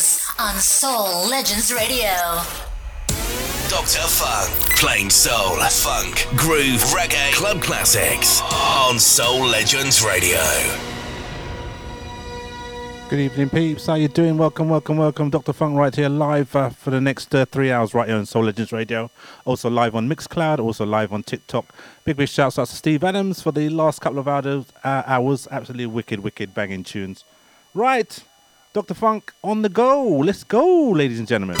tunes on Soul Legends Radio. Dr. Funk, playing soul, funk, groove, reggae, club classics on Soul Legends Radio. Good evening, peeps. How you doing? Welcome, welcome, welcome. Dr. Funk right here, live uh, for the next uh, three hours right here on Soul Legends Radio. Also live on Mixcloud, also live on TikTok. Big, big shouts out to Steve Adams for the last couple of hours. Uh, hours. Absolutely wicked, wicked, banging tunes. Right, Dr. Funk on the go. Let's go, ladies and gentlemen.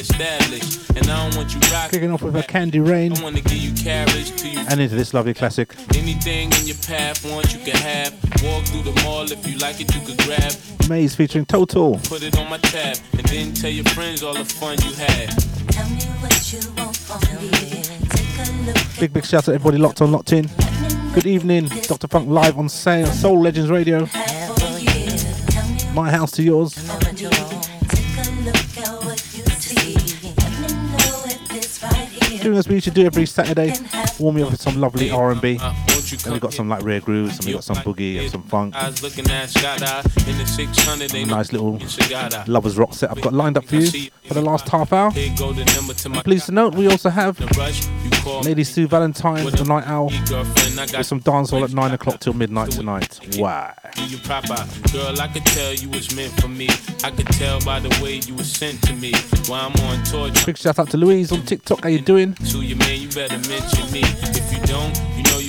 Established. And I don't want you rocking. Kicking off with a Candy Rain. I wanna give you carriage to you. And into this lovely classic. Anything in your path, want you can have. walk through the mall. If you like it, you could grab. Mase featuring Total. Put it on my tab, and then tell your friends all the fun you had. Big, big shout out to everybody locked on, locked in. Good evening, Dr. Funk live on sale Soul Legends Radio. My house to yours. Doing as we usually do every Saturday, warm you up with some lovely R&B. And come we got some like rare grooves, and we got some boogie and some funk. I was looking at Scott in the 600. Ain't Nice little lovers rock set I've got lined up for you for the last half hour. Go to Pleased to note we also have the rush. You call Lady Sue Valentine, the night owl, me girlfriend. I got with some dancehall at 9 o'clock till midnight tonight. Wow. do you proper. Girl, I could tell you was meant for me. I could tell by the way you was sent to me. While I'm on tour, Big shout out to Louise on TikTok. How you doing? to your man, you better mention me. If you don't,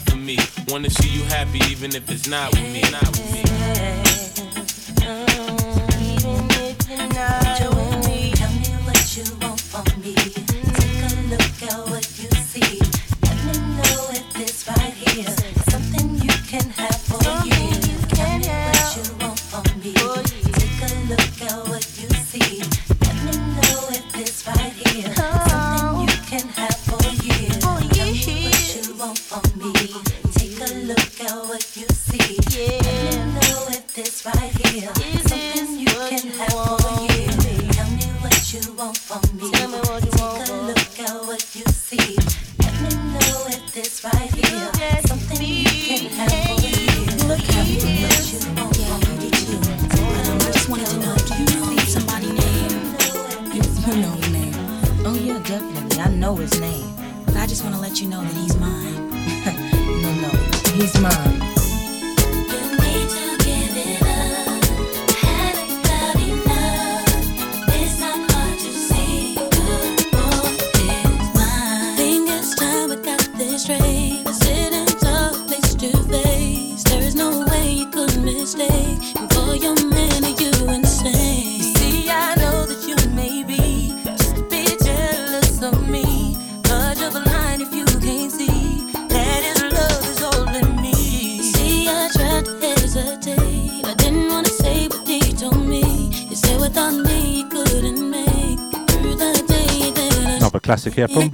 for me. Wanna see you happy, even if it's not with me. Not with me.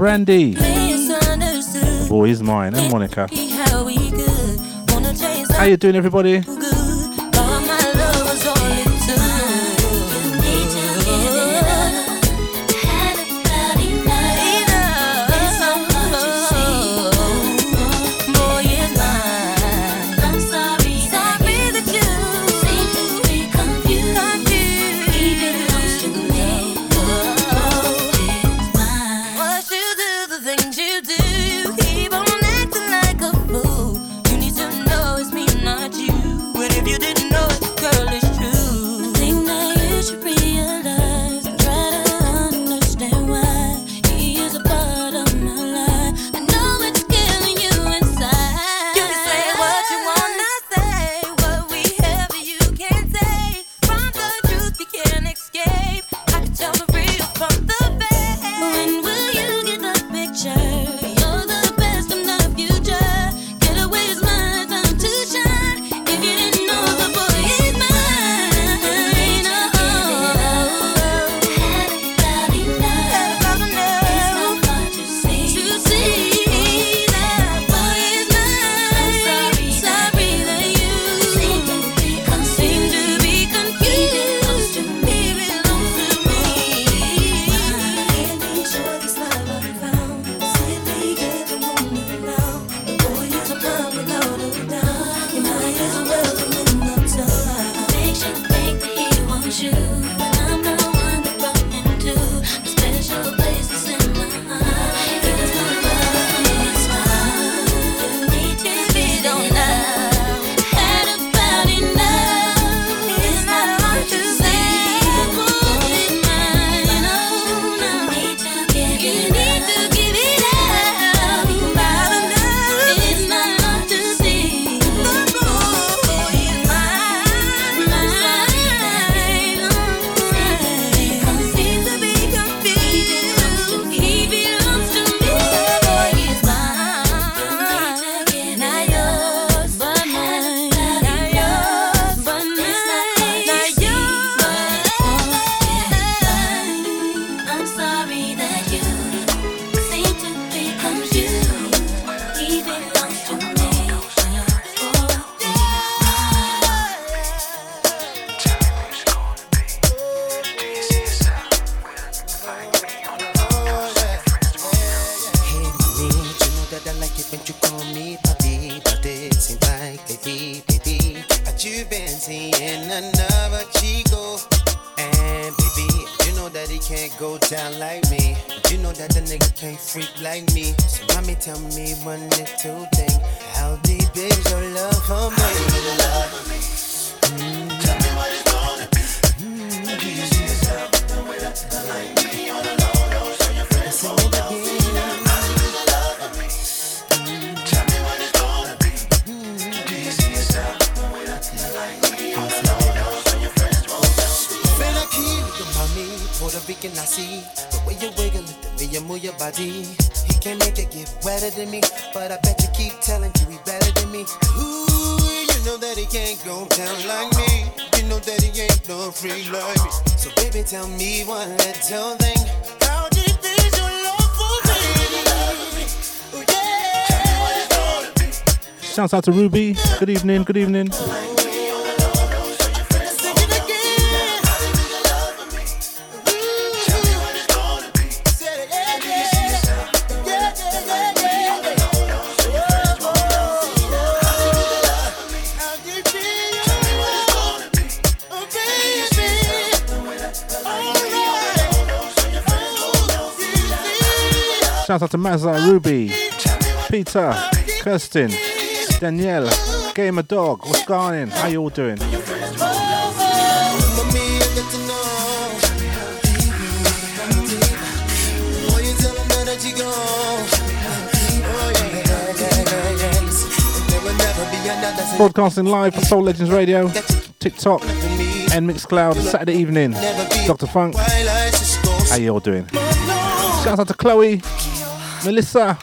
Brandy. Boy oh, he's mine eh, and Monica. How we good. Wanna taste How you doing, everybody? tell me one little Shouts out to Ruby. Good evening. Good evening. Shout out to Mazza, Ruby, Peter, Kirsten. Danielle, Gamer Dog, what's going on? How you all doing? Broadcasting live for Soul Legends Radio, TikTok, and Mixcloud Saturday evening. Dr. Funk, how you all doing? Shout out to Chloe, Melissa,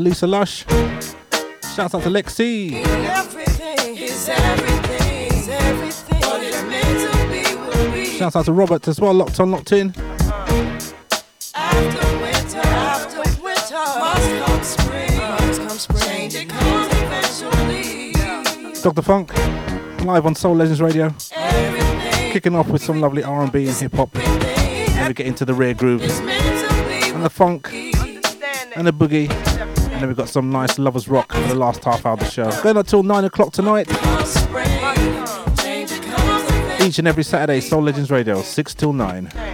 to Lisa Lush. Shouts out to Lexi. Everything Shouts out to Robert as well, locked on, locked in. Dr. Funk, live on Soul Legends Radio. Everything Kicking off with some lovely R&B and hip hop. Then we get into the rare groove and the funk and the boogie. And then we've got some nice Lovers Rock for the last half hour of the show. Going on till 9 o'clock tonight. Each and every Saturday, Soul Legends Radio, 6 till 9.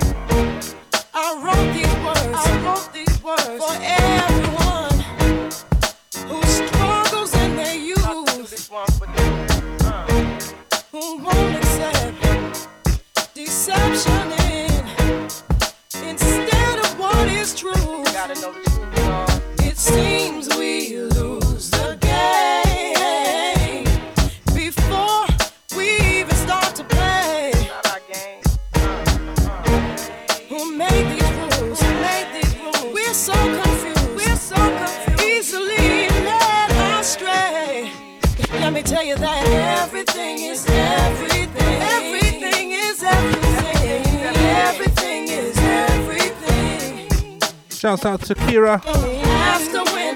Shouts out to Kira.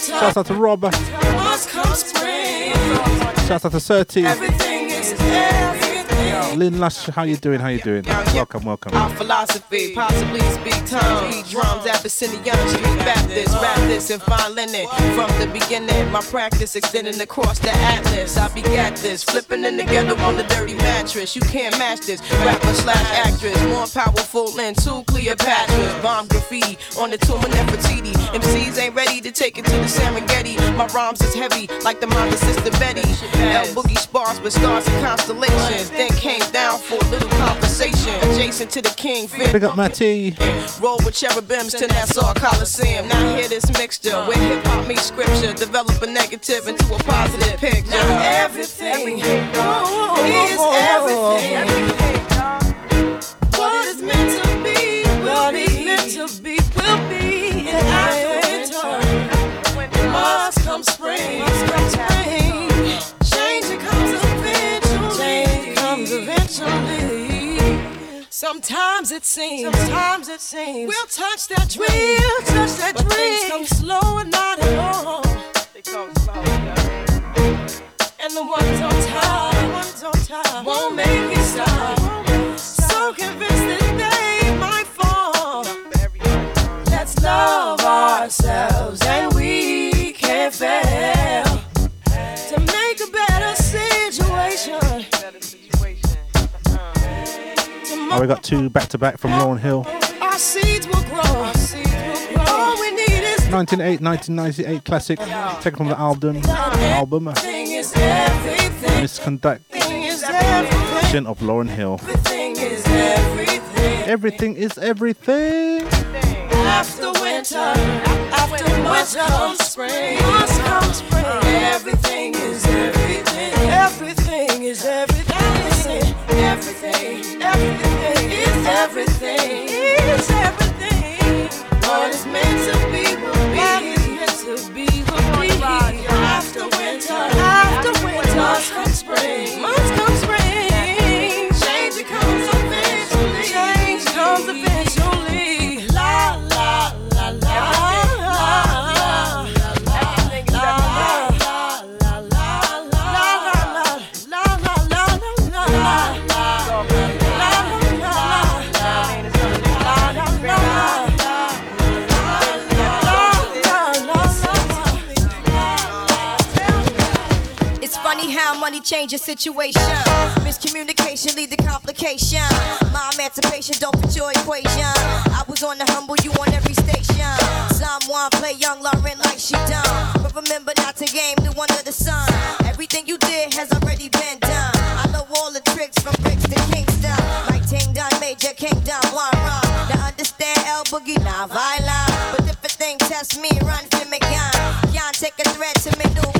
Shouts out to Rob. Shouts out to Surti. Lynn Lush, how you doing? How you doing? Welcome, welcome. Our philosophy, possibly speak tongues. Drums, Abyssinian Street Baptist, rap this and fine linen. From the beginning, my practice extending across the atlas. I begat this, flipping in together on the dirty mattress. You can't match this. Rapper slash actress, more powerful than two Cleopatras. Bomb graffiti on the tomb of Nefertiti. MCs ain't ready to take it to the Serengeti. My rhymes is heavy, like the mind of Sister Betty. L Boogie spars with stars and constellations. Then came down for a little conversation. Adjacent to the king, fit. Big up Matty. Roll with cherubims to Nassau Coliseum. Now hear this mixture where hip hop meets scripture. Develop a negative into a positive picture. Everything is everything. What is meant to be will be. meant to be will be. Spring. Must come spring. Change comes eventually. Change comes eventually. Sometimes it seems, sometimes it seems we'll touch that dream, we'll touch that but dream. Things come slow and not at all. They come slow, and the ones on top, the ones on top won't make it stop. So convinced that they might fall. Let's love ourselves, and fail to make a better situation. Oh, we got two back to back from Lauryn Hill. Our seeds will grow. Our seeds will grow. All we need is 1988, 1998 classic. Taken from the album. Album. everything. Misconduct. Everything of Lauryn Hill. Everything is everything. Everything is everything. After winter, after winter comes spring. Must come spring. Everything is everything. Everything is everything. Everything, everything is everything. Is everything. What is meant to be will be. What is meant to be will be. After winter, after winter must come spring. Must come money changes situation. Miscommunication lead to complication. My emancipation don't fit your equation. I was on the humble, you on every station. Someone play young Lauren like she done. But remember not to game new under the sun. Everything you did has already been done. I know all the tricks from bricks to Kingston. Like Ting Done, Major Kingdom, one run. Now understand L Boogie, not violent. But if a thing test me, run for me, gun. Can't take a threat to me, been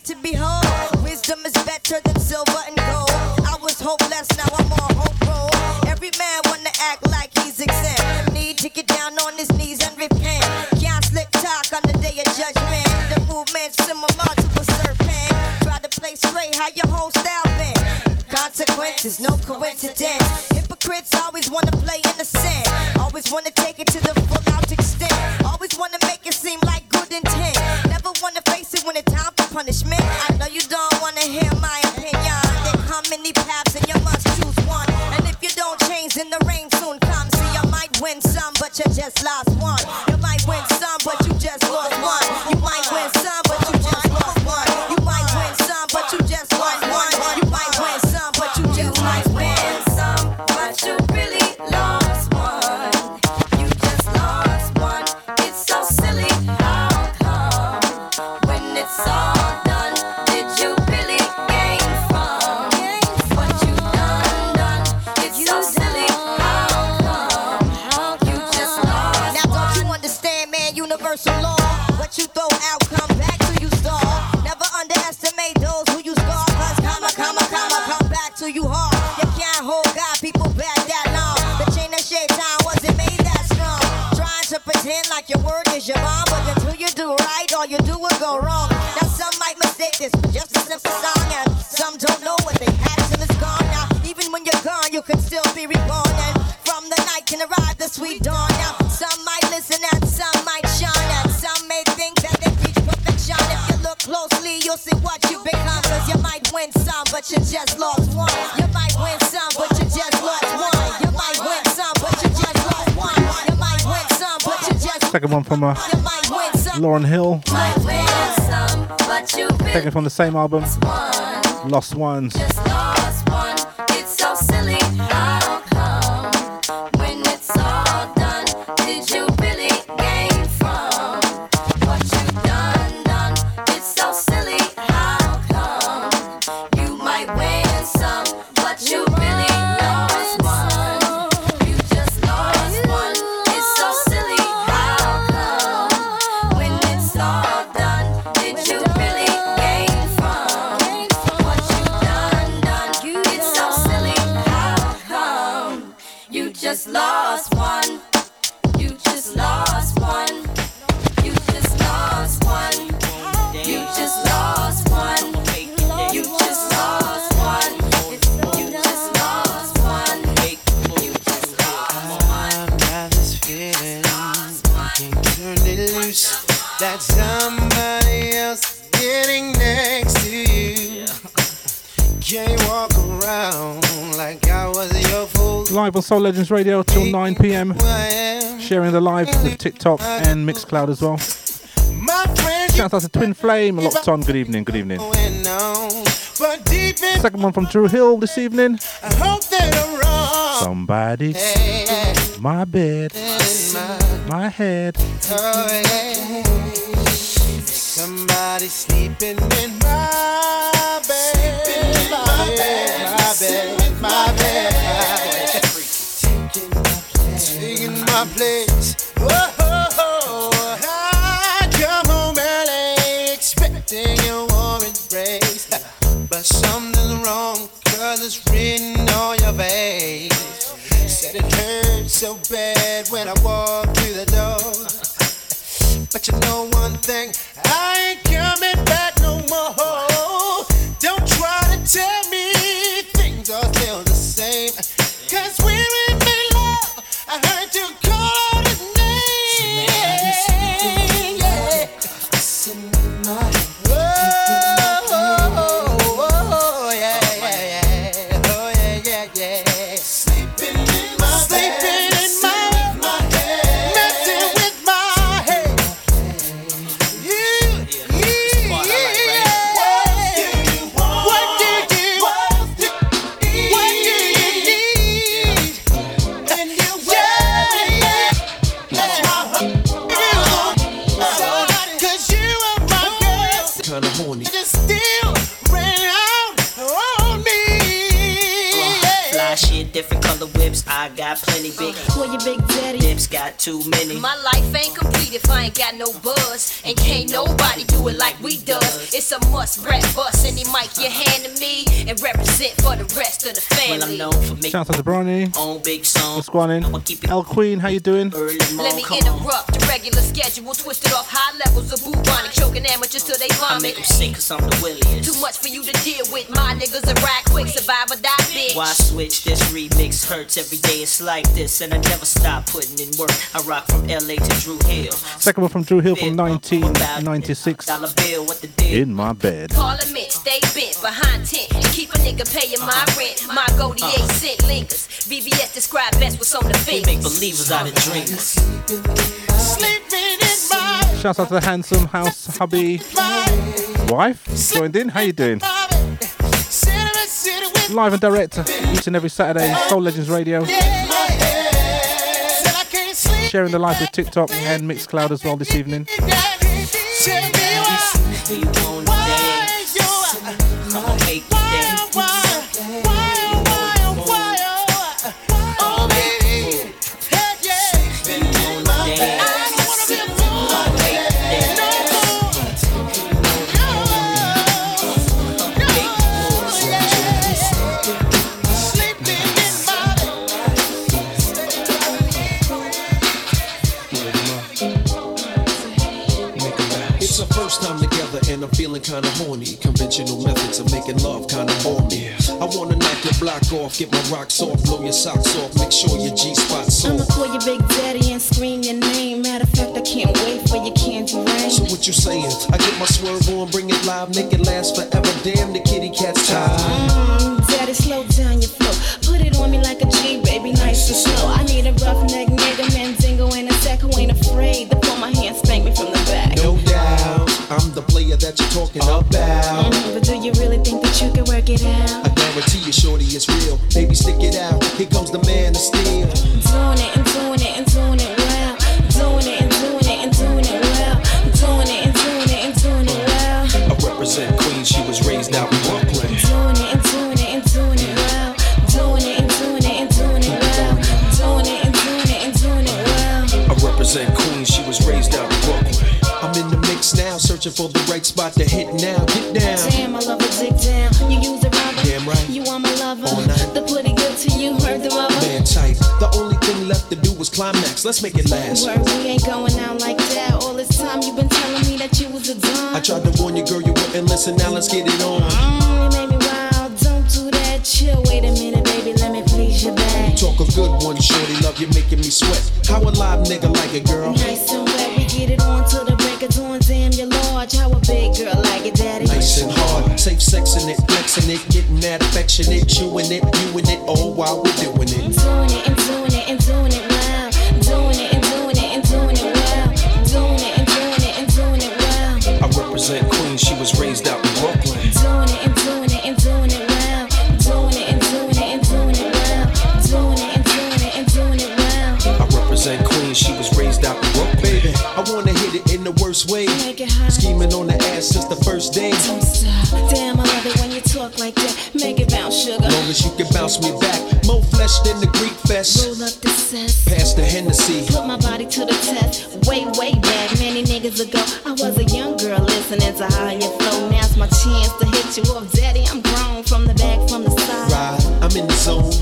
Sight to behold. Wisdom is better than silver and gold. I was hopeless, now I'm on hope roll. Every man wanna act like he's exempt. Need to get down on his knees and repent. Can't slick talk on the day of judgment. The movement similar to a serpent. Try to play straight, how your whole style been. Consequences, no coincidence. Hypocrites always wanna play innocent. Always wanna take just lost one. Sweet dawn. Now some might listen and some might shine, and some may think that they reach perfection. If you look closely, you'll see what you become. Cause you might win some, but you just lost one. You might win some, but you just lost one. You might win some, but you just lost one. You might win some, but you just Second one from uh, you might win some. Lauryn Hill, some, taken from the same album. Lost Ones. Soul Legends Radio till 9 pm. Who I am. Sharing the live with TikTok and Mixcloud as well. Shout out to Twin Flame, locked on. Good evening, good evening. going on, but deep in, Second one from Dru Hill this evening. I hope that I'm wrong. Somebody, my bed, my, head. Somebody sleeping in my bed, my bed, my bed, my bed. My place. Whoa, I come home early, expecting a war embrace. But something's wrong, cause it's written on your face. Said it hurt so bad when I walked through the door. But you know one thing, I ain't coming back no more. Don't try to tell me I got plenty big. Boy, your big daddy. Dips got too many. My life ain't complete if I ain't got no buzz. And can't nobody do it like we does. It's a must rap bust. Any mic you hand to me and represent for the rest of the Well, I'm known for making Shout out to Bronny. own big songs. What's going I'ma on? El Queen, how you doing? Let me Come on. interrupt the regular schedule, twisted off high levels of bubonic, choking amateurs till they I make vomit. them sick cause I'm the williest. Too much for you to deal with. My niggas are ride quick, survive or die, bitch. Why switch? This remix hurts every day. It's like this, and I never stop putting in work. I rock from LA to Dru Hill. Second one from Dru Hill from 1996. Dollar bill, what the deal? In my bed. Parliament, stay bent behind tent. And keep a nigga paying my uh-huh. rent. My goldie uh-huh. eight cent lingers. VVS describe best what's on the We fence. make believers out of dreamers. Sleeping in my Shout out to the handsome house hubby wife. Joined in. How you doing? City, city with Live and direct each and every Saturday. Soul Legends Radio. Said I can't sleep. Sharing the life with TikTok and Mixcloud as well this evening. I'm feeling kinda horny. Conventional methods of making love kinda bore me. I wanna knock your block off, get my rocks off, blow your socks off, make sure your G spot's I'ma call your Big Daddy and scream your name. Matter of fact, I can't wait for your candy rain. So what you saying? I get my swerve on, bring it live, make it last forever. Damn, the kitty cat's tired. Mm, Daddy, slow down your flow. Put it on me like a G, baby, nice and slow. I need a rough neck nigga, Mandingo, and a sack who ain't afraid to that you're talking about. But do you really think that you can work it out? I guarantee you, shorty, it's real. Baby, stick it out. Here comes the man of steel. Doing it and doing it and doing it well. Doing it and doing it and doing it well. Doing it and doing it and doing it well. I represent Queens, she was raised out in searching for the right spot to hit now. Get down. Damn, I love a dick down. You use a rubber. Damn right. You are my lover. All night. The pretty good to you, heard the rubber. Man tight. The only thing left to do was climax. Let's make it last. Word, we ain't going out like that. All this time you've been telling me that you was a dumb. I tried to warn you, girl, you wouldn't listen. Now let's get it on. Mm, you made me wild. Don't do that. Chill. Wait a minute, baby. Let me please your back. Talk a good one, shorty. Love you making me sweat. How a live nigga like a girl? Sexing it, flexing it, getting that affectionate, chewing it, viewing it, all while we're bounce me back. More flesh than the Greek fest. Roll up the cess. Pass the Hennessy. Put my body to the test. Way, way back, many niggas ago. I was a young girl listening to you flow. Now's my chance to hit you up, daddy. I'm grown from the back, from the side. Ride, I'm in the zone.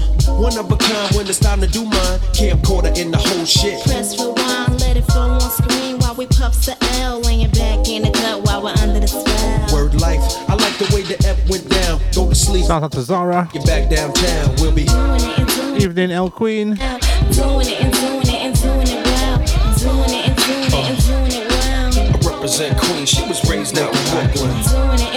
One of a kind when it's time to do mine. Camcorder in the whole shit. Press rewind, let it flow on screen while we puffs the L. Laying Shout out to Zara. get back downtown. We'll be Doing it and doing it Evening, El Queen. well. Doing it and doing it and doing it well. Doing it and doing it and doing it well. I represent Queens, she was raised out in Brooklyn.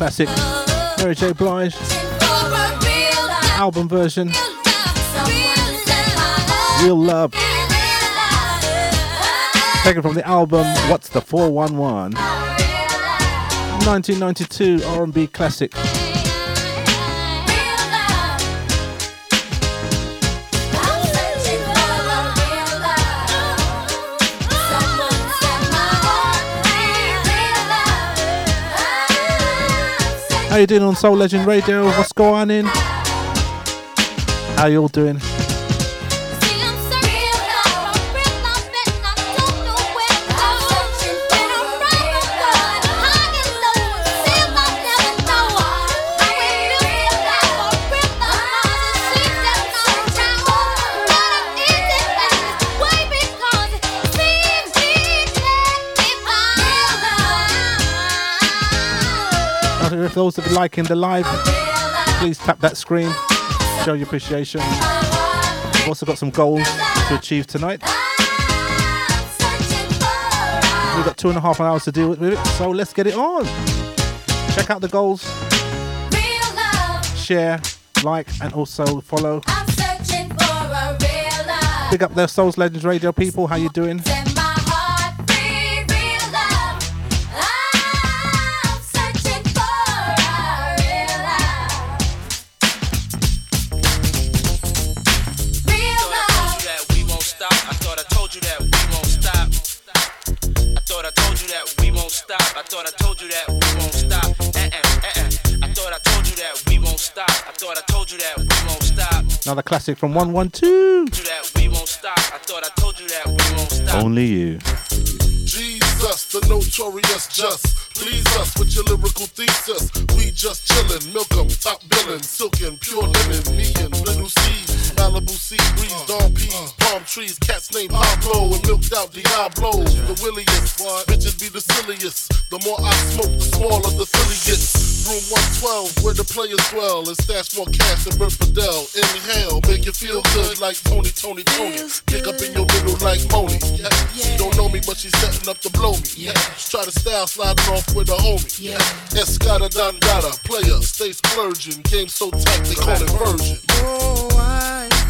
Classic. Mary J. Blige. Album version. Real Love. Taken from the album What's the 411? 1992 R&B classic. How you doing on Soul Legend Radio? What's going on? in? How you all doing? Those that are liking the live, please tap that screen, show your appreciation. We've also got some goals to achieve tonight. We've got two and a half hours to deal with it, so let's get it on. Check out the goals, share, like, and also follow. Big up the Souls Legends Radio people. How you doing? Another classic from 112. Told you that we won't stop. I thought I told you that we won't stop. Only you. Jesus, the notorious just. Please us with your lyrical thesis. We just chillin', milk 'em, top billin', silkin', pure linen, me and little C. Malibu sea breeze, dawn peas, palm trees, cats named Pablo and milked out Diablo. The williest, bitches be the silliest. The more I smoke, the smaller the silly gets. Room 112, where the players dwell, and stash more cash than Bert Fidel. Inhale, make you feel good like Tony, Tony, Tony. Pick up in your middle like Moni. Yeah. She don't know me, but she's setting up to blow me. Yeah. Try to style sliding off with a homie. Yeah. Escada Dandada, player, stay splurging. Game so tight, they call it version. Oh, I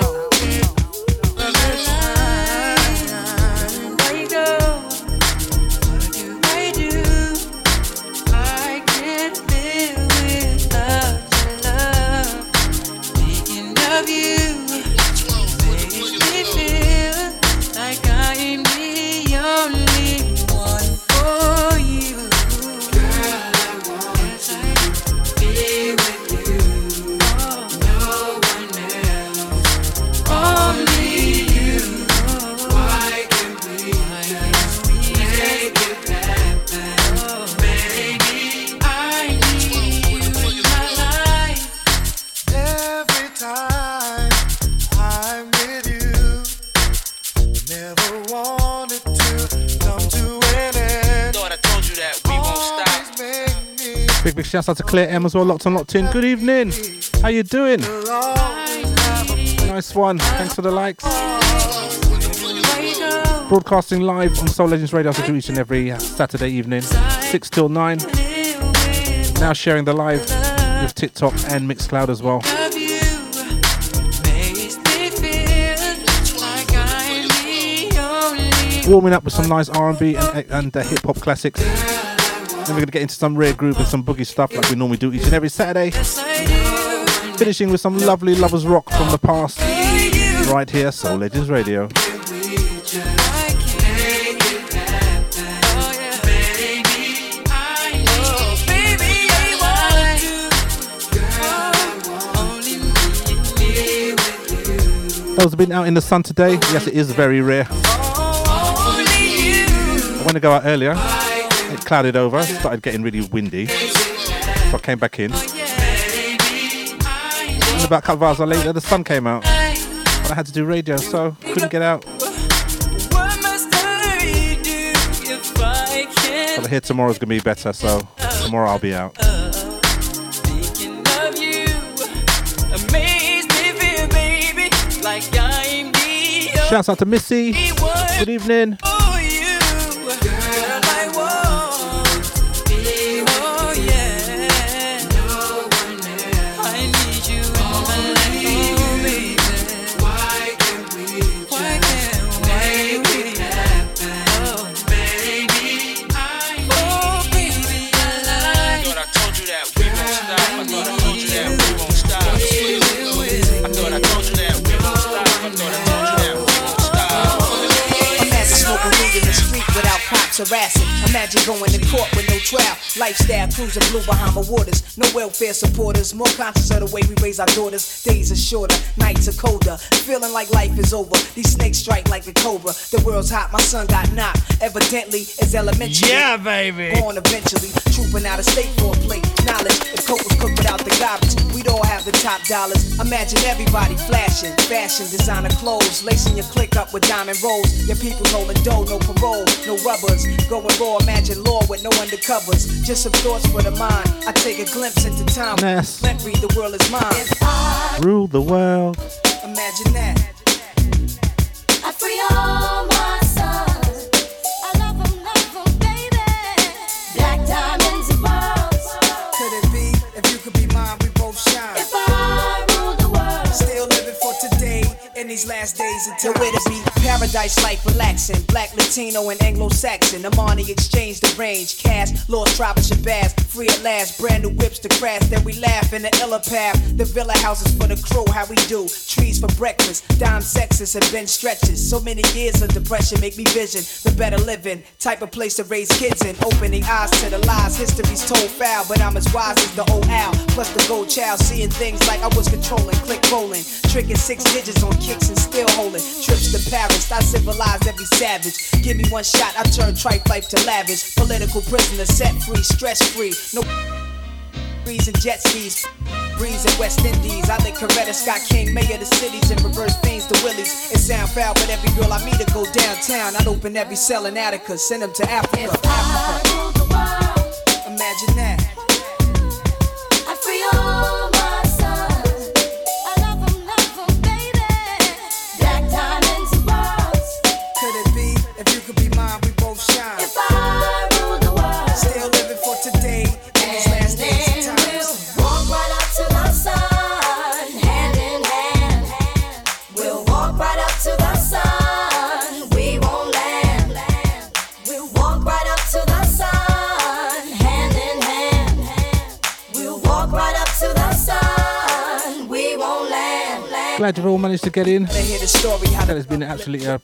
Big big shouts out to Claire M as well, locked on locked in. Good evening. How you doing? Nice one. Thanks for the likes. Broadcasting live on Soul Legends Radio I do each and every Saturday evening, 6 till 9. Now sharing the live with TikTok and Mixcloud as well. Warming up with some nice R&B and, and uh, hip hop classics. Then we're gonna get into some rare groove and some boogie stuff like we normally do each and every Saturday. Finishing with some lovely lovers rock from the past. Right here, Soul Legends Radio. Those have been out in the sun today. Yes, it is very rare. I went to go out earlier. Clouded over, started getting really windy. So I came back in. And about a couple of hours later, the sun came out. But I had to do radio, so couldn't get out. But I hear tomorrow's gonna be better, so tomorrow I'll be out. Shouts out to Missy. Good evening. Cops harassing. Imagine going to court with no trial. Lifestyle cruising blue behind the waters. No welfare supporters. More conscious of the way we raise our daughters. Days are shorter, nights are colder. Feeling like life is over. These snakes strike like a cobra. The world's hot, my son got knocked. Evidently, it's elementary. Yeah, baby. Born eventually, trooping out of state for a plate. Knowledge, if coke was cooked without the garbage, we'd all have the top dollars. Imagine everybody flashing, fashion, designer clothes, lacing your click up with diamond rolls. Your people holding dough, no parole, no rubbers. Going raw, imagine law with no undercovers. Just some thoughts for the mind. I take a glimpse into time. Ness. Let read the world is mine. Rule the world. Imagine that. I free all my sons. I love 'em, love 'em, baby. Black diamonds and pearls. Could it be if you could be mine, we both shine? If I rule the world. Still living for today in these last days until where to be. Paradise life relaxing. Black, Latino, and Anglo Saxon. Armani Exchange the range. Cash, lost tribe of Shabazz. Free at last. Brand new whips to crash. Then we laugh in the illa path. The villa houses for the crew. How we do. Trees for breakfast. Dime sexes and bench stretches. So many years of depression make me vision the better living. Type of place to raise kids in. Opening eyes to the lies. History's told foul, but I'm as wise as the old owl. Plus the gold child. Seeing things like I was controlling. Click rolling. Tricking six digits on kicks and still holding. Trips to Paris. I civilized every savage. Give me one shot. I turn tripe life to lavish. Political prisoner set free. Stress free. No breeze and jet skis. Breeze in West Indies. I think Coretta Scott King, mayor of the cities, and reverse veins to Willies. It sound foul, but every girl I meet to go downtown. I'd open every cell in Attica, send them to Africa. Africa. Imagine that. Glad you've all managed to get in. They hear the story how That has been absolutely a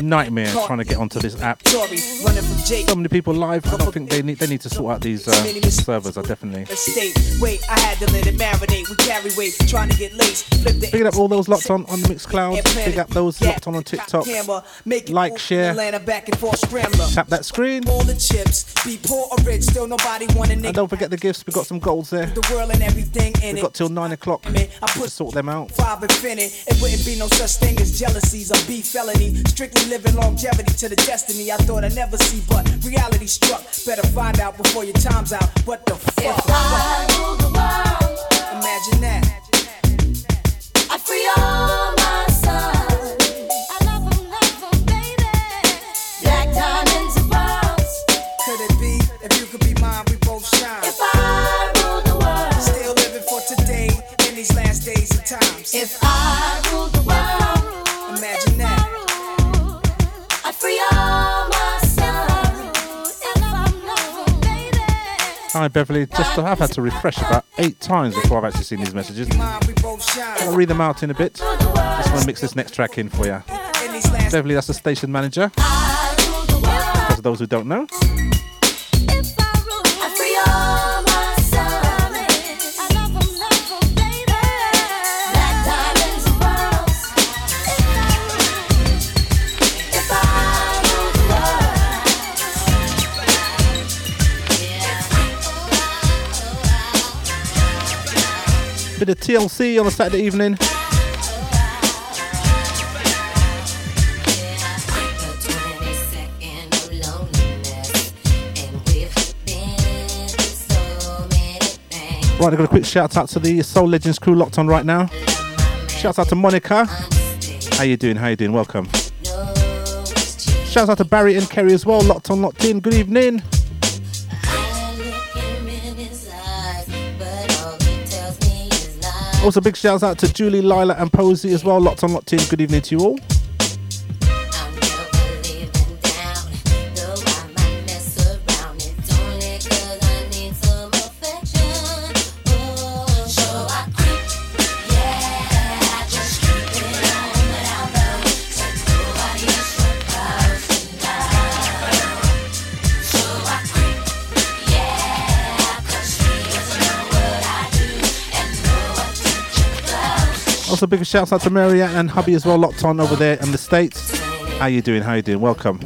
nightmare trying to get onto this app. story running from Jake. So many people live. I don't think they need they need to sort out these uh, servers. I definitely. Wait, I had to let it marinate. We carry weight, trying to get laced. Flip the Big up all those locked on on the Mixcloud. Big up those locked on on TikTok. camera. Make it Like, share. Atlanta back and forth scrambler. Tap that screen. All the chips, be poor or rich, still nobody want And don't forget the gifts. We got some goals there. The world and everything in We it. got till nine o'clock to sort them out. Infinite, it wouldn't be no such thing as jealousies or beef felony. Strictly living longevity to the destiny I thought I'd never see, but reality struck. Better find out before your time's out. What the fuck? I rule the world. Imagine that. I free all and. If I rule the world. Imagine that. I free all my sons. If I'm love 'em, baby. Hi Beverly. Just I've had to refresh about eight times before I've actually seen these messages. Mine, we both shine. I'll read them out in a bit. Just want to mix this next track in for you. In Beverly, that's the station manager. For those who don't know. Bit of TLC on a Saturday evening. Right, I've got a quick shout out to the Soul Legends crew locked on right now. Shout out to Monica. How you doing? How you doing? Welcome. Shout out to Barry and Kerry as well, locked on, locked in. Good evening. Also, big shouts out to Julie, Lila, and Posy as well. Lots on locked in. Good evening to you all. Also, bigger shouts out to Mary and hubby as well, locked on over there in the States. How you doing? How you doing? Welcome.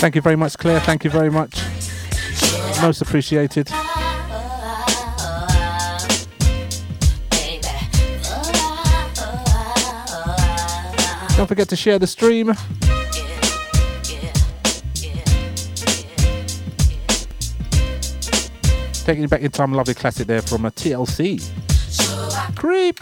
Thank you very much, Claire. Thank you very much. Most appreciated. Don't forget to share the stream. Taking you back in time, lovely classic there from a TLC. Creep.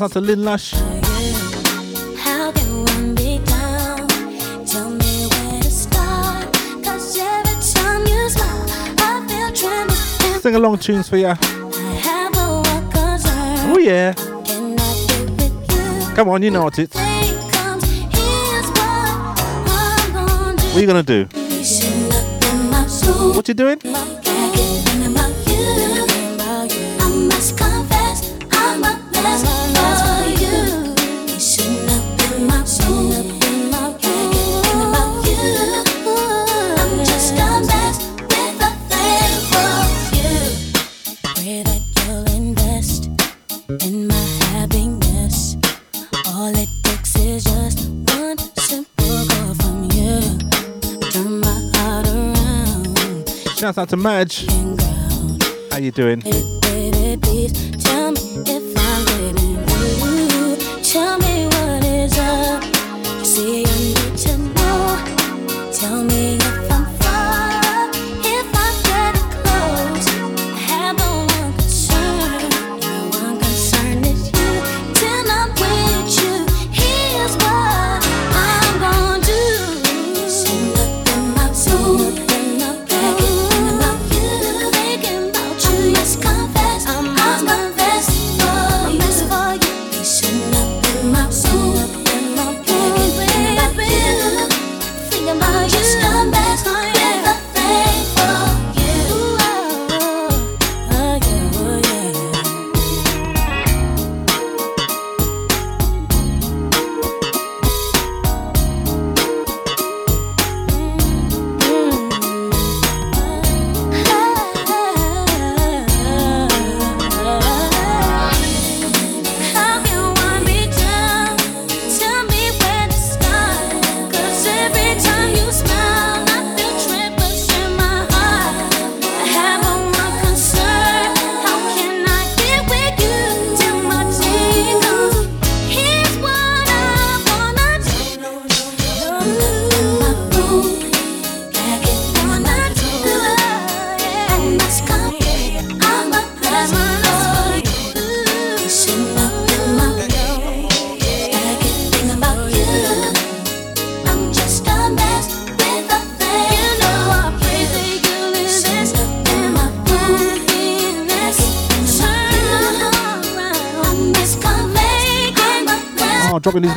Shouts out to Lin Lush. Sing along tunes for ya. Oh yeah. Come on, you know what it's. What are you gonna do? What you doing? Shouts out to Madge. How you doing?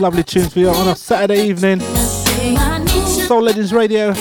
lovely tunes for you on a Saturday evening. Soul Legends Radio.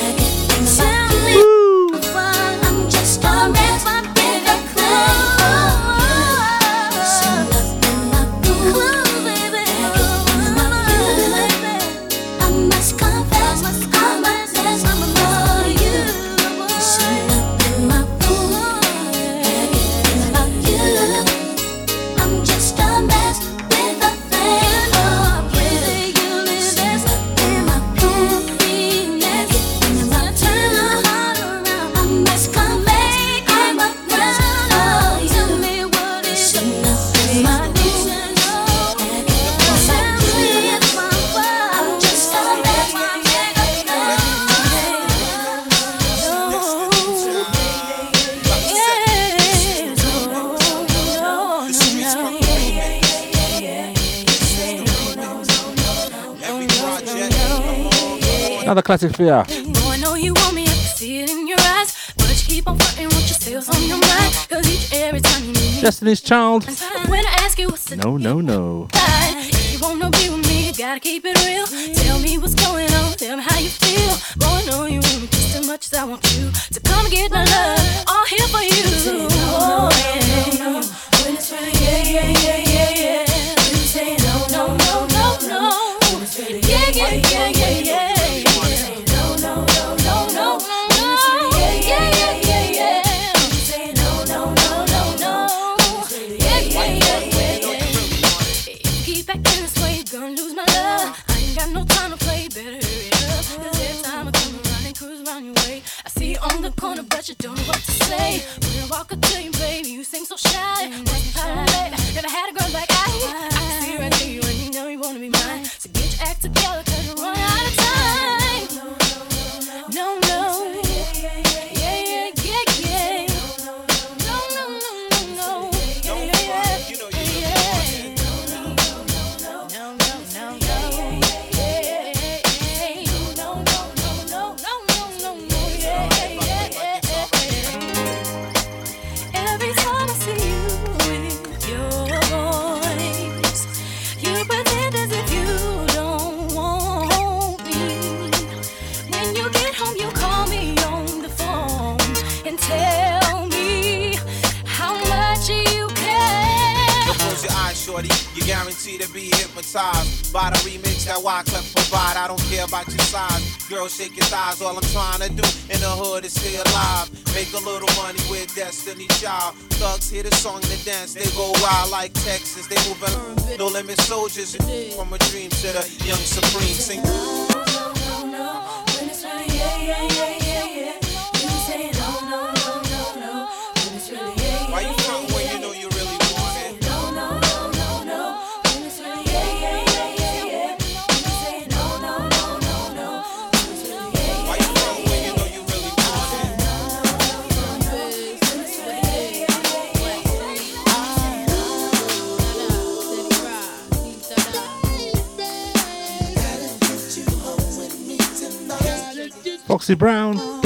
classic oh, I know you want me, I can see it in your eyes. But you keep on with on your mind. Cause each every time you meet Destiny's Child. When I ask you what's the No, no, no. You wanna be with me, you gotta keep it real.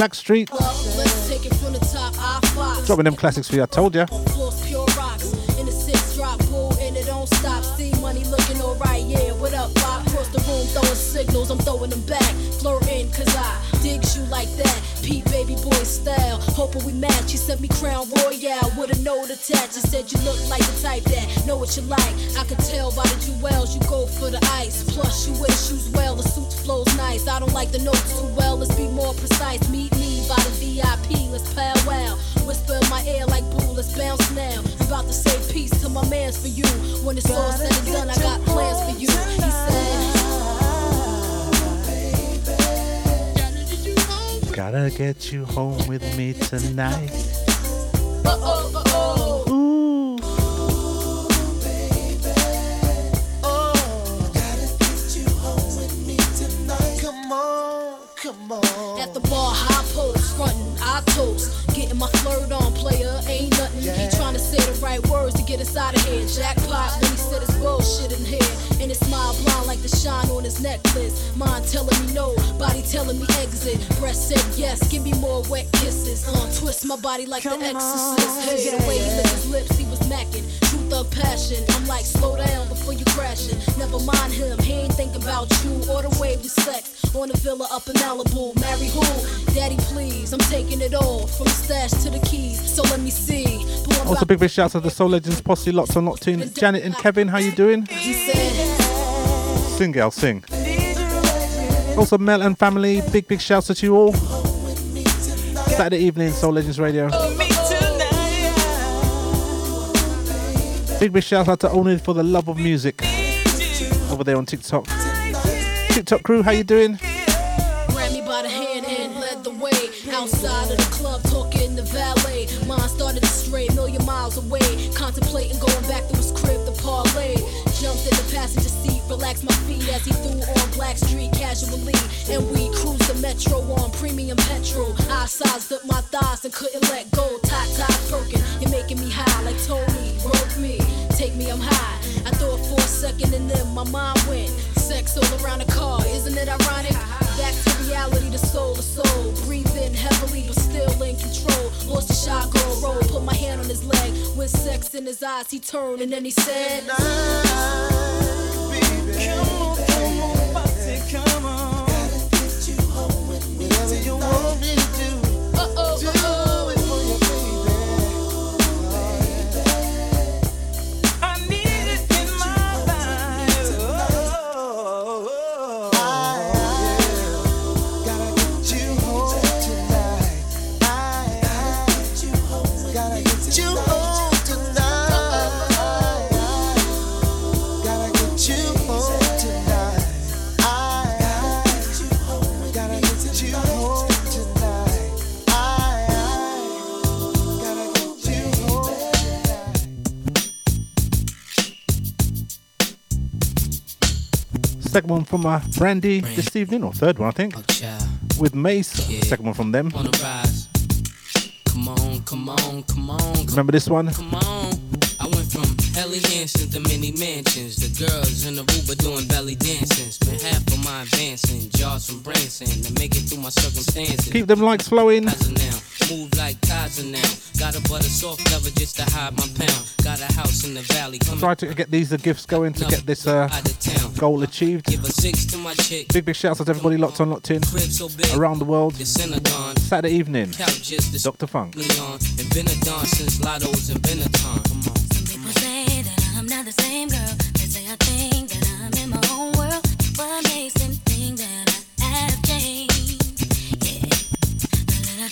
Mac Street. Dropping them classics for you, I told ya. signals, I'm throwing them back. Flirting, cause I dig you like that. P baby boy style, hoping we match. You sent me crown royale with a note attached. You said you look like the type that know what you like. I could tell by the jewels you go for the ice. Plus, you wear shoes well, the suit flows nice. I don't like the notes too well, let's be more precise. Meet by the VIP, let's. Whisper in my ear like boo, let's bounce now. I'm about to say peace to my mans for you. When it's all said and done, I got plans for you. He said, Gotta get you home with me tonight. Uh oh. like Come the exorcist. Hey, yeah. the way he licked his lips, he was macking. True thug passion. I'm like, slow down before you crashing. Never mind him, he ain't thinking about you or the way we sex. On a villa up in Malibu. Marry who? Daddy, please. I'm taking it all from the stash to the keys. So let me see. Also, big big shout out to the Soul Legends posse, lots on locked in. Janet and Kevin, how you doing? Sing, girl, sing. Also, Mel and family, big big shouts out to you all. Saturday evening, Soul Legends Radio. Big big shout out to Only for the Love of Music over there on TikTok. TikTok crew, how you doing? Outside of the club, talking the valet. Mine started to stray, million miles away. Contemplating going back to his crib parlay. Jumped in the passenger relaxed my feet as he threw on Blackstreet casually. And we cruised the metro on premium petrol. I sized up my thighs and couldn't let go. Tot tot perking, you're making me high like Tony. Work me, take me, I'm high. I thought for a second and then my mind went. Sex all around the car, isn't it ironic? Back to reality, the soul to soul. Breathing heavily, but still in control. Lost the shotgun roll, put my hand on his leg. With sex in his eyes, he turned and then he said, Come on. Come on, Patsy, come on. Whatever you want me Second one from uh, Brandy this evening, or third one, I think, with Mase. Second one from them. On the rise. Come on, come on, come on. Remember this one? Come on. I went Hansen to many mansions. The girls in the Uber doing belly dancing. Spent half of my advancing. Jars from Branson to make it through my circumstances. Keep them likes flowing. Now. Move like Kaiser now. Got a butter soft leather just to hide my pound. Got a house in the valley. Come Try to get these uh, gifts going to get this uh, goal achieved. Give a six to my chick. Big big shouts out to everybody locked on, locked in so around the world. The Saturday evening, Couch just to Dr. Funk. me on. And been a since Lotto's and Benetton. Not the same girl. Say I'm in my own world. That I have changed? Yeah. A little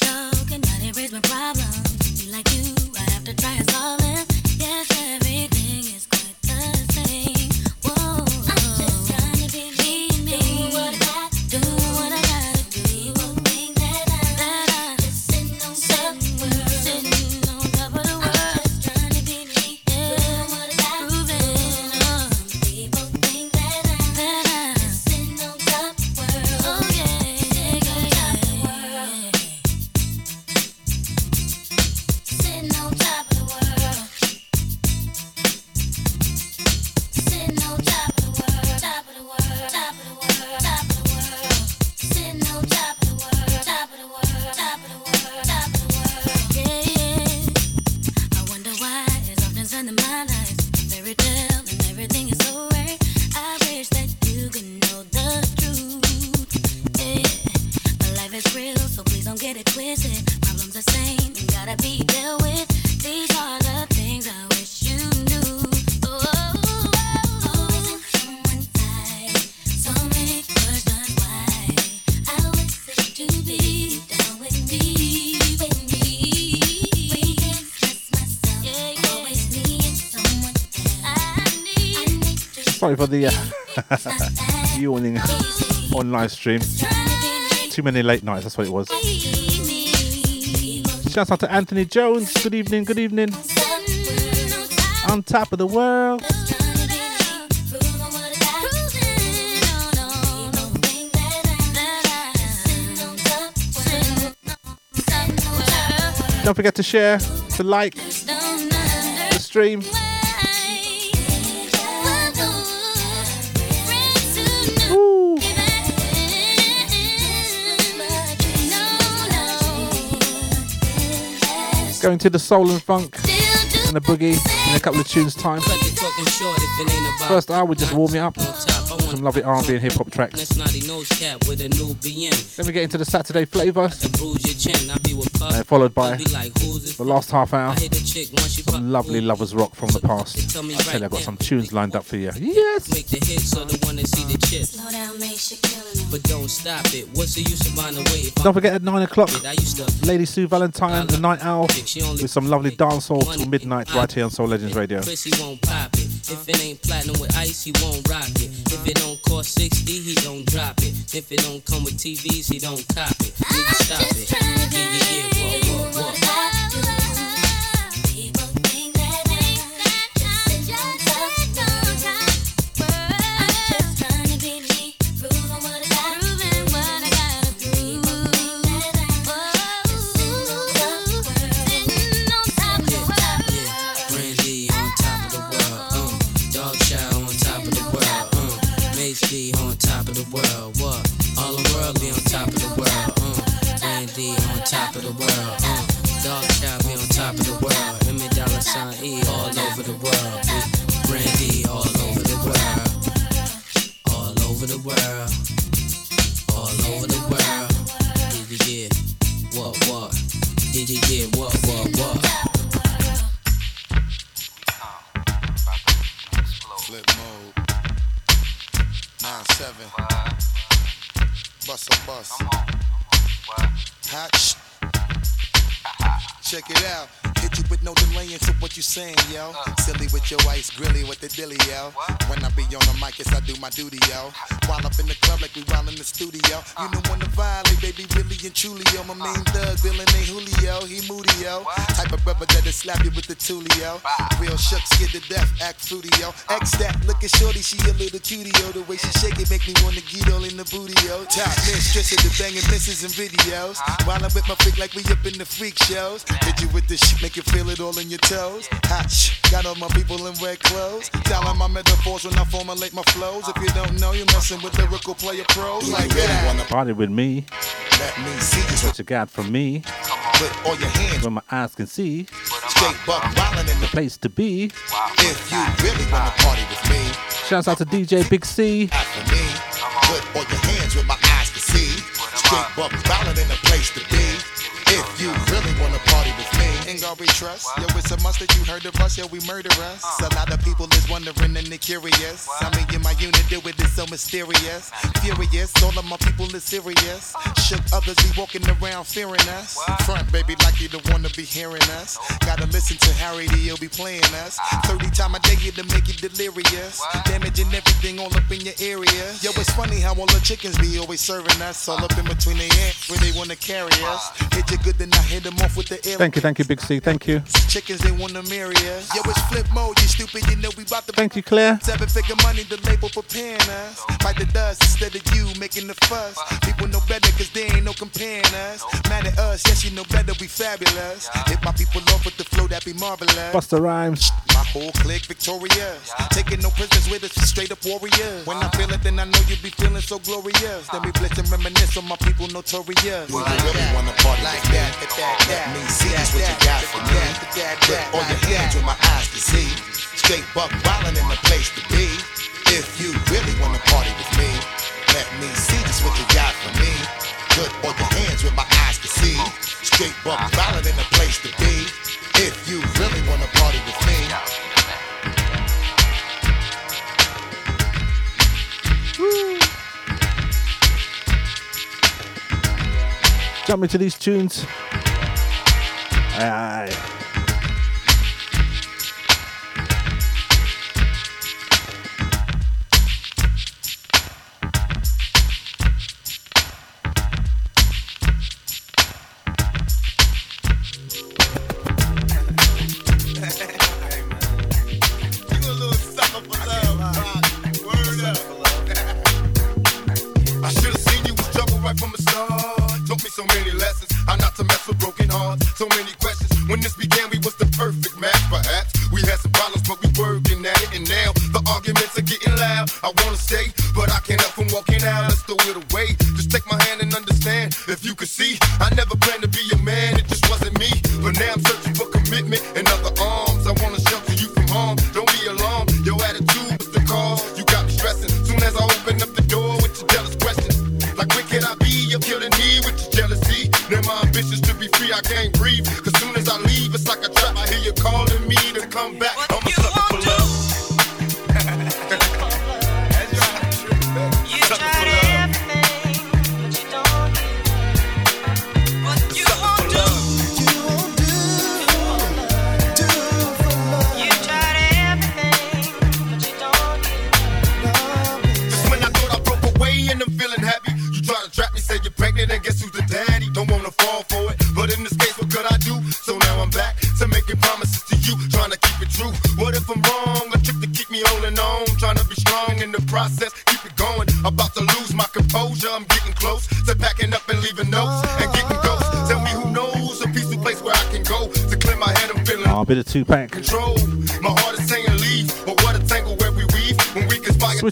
my problems. Be like you, I have to try and solve them. Yes, everything Sorry for the uh, yawning on live stream. Too many late nights, that's what it was. Shouts out to Anthony Jones. Good evening, good evening. On top of the world. Don't forget to share, to like the stream. Going to the soul and funk and the boogie in a couple of tunes time. First hour, we just warm it up. Some lovely R&B and hip hop tracks. Then we get into the Saturday flavour, uh, followed by the last half hour. Some lovely lovers rock from the past. I tell you, I've got some tunes lined up for you. Yes. Make the hits so the one that see the chips. Slow down, make shit But don't stop it. What's the use of buying away? Don't forget at 9 o'clock, Lady Sue Valentine, the night owl, with some lovely dancehall till midnight right here on Soul Legends Radio. Chris, he won't pop it. If it ain't platinum with ice, he won't rock it. If it don't cost 60, he don't drop it. If it don't come with TVs, he don't cop it. Nigga, stop it. Yeah, yeah, yeah. Whoa, whoa, whoa. Top of the world, uh. Dog chow be on top of the world. Emmy Dollar Sign E all over the world. Big Brandy all over the world. All over the world. All over the world. Did you get what, what? Did you get what, what, what? Flip mode. Nine seven. Bust a bus. Check it out. Hit you with no delaying to what you saying, yo. Uh. Silly with your ice, grilly with the dilly, yo. When I be on the mic, yes, I do my duty, yo. While up in the club like we while in the studio. Uh. You know when to violate, baby, really and truly, yo. My main uh. thug, villain and Julio, he moody, yo. Type of brother that'll slap you with the tulio. Real shook, scared to death, act fruity, yo. X that, look at shorty, she a little cutie, yo. The way she shake it make me wanna get all in the booty, yo. Top mistress of the banging misses and videos. While I'm with my freak like we up in the freak shows. Hit you with the shit, make you feel it all in your toes. Hot sh, got all my people in red clothes. Telling my metaphors when I formulate my flows. If you don't know, you're messing with lyrical player pros like that. Party with me. Let me see you What you got from me? put all your hands When my eyes can see. straight buck wildin' in The place to be. If you really wanna party with me, Shouts out to DJ Big C. for me, put all your hands with my eyes to see. Straight buck wildin' in the place to be. If you really wanna party with me, ain't gonna be trust. Yo, it's a must that you heard of us, yo, we murder us. A lot of people is wondering and they curious. I mean, in my unit do it is so mysterious. Furious, all of my people is serious. Shook others be walking around fearing us. Front, baby, like you don't wanna be hearing us. Gotta listen to Harry D, he'll be playing us. 30 time a day to make you delirious. Damaging everything all up in your area. Yo, it's funny how all the chickens be always serving us. All up in between the ants where they wanna carry us. Hit you good, then I hit them off with the air. Thank you, thank you, Big C. Thank you. Chickens, they wanna marry us. Yo, it's flip mode, you stupid, you know we bout to Thank you, Claire. Seven figure money, the label preparing us. Fight the dust instead of you making the fuss. People know better cause they ain't no comparing us. Mad at us, yes, you know better, we fabulous. Hit my people off with the flow, that be marvelous. Busta Rhymes. My whole clique victorious. Taking no prisoners with us, straight up warriors. When I feel it, then I know you be feeling so glorious. Then we blitz and reminisce on my people notorious. Do you really wanna party like that? Let me see just what you got for me. Put all your hands with my eyes to see. Straight buck wildin' in the place to be. If you really wanna party with me, let me see just what you got for me. Put all your hands with my eyes to see. Straight buck wildin' in the place to be. If you really wanna party with me. Jump into these tunes. Aye.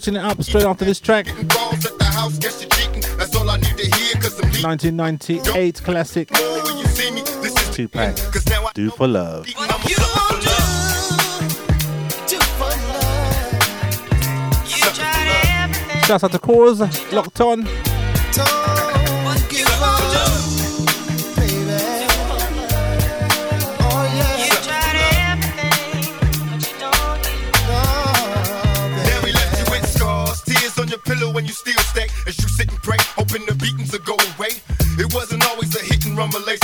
switching it up straight after this track. 1998 classic. 2Pac. Do for love. Shouts out to Cause, locked on. rumble lace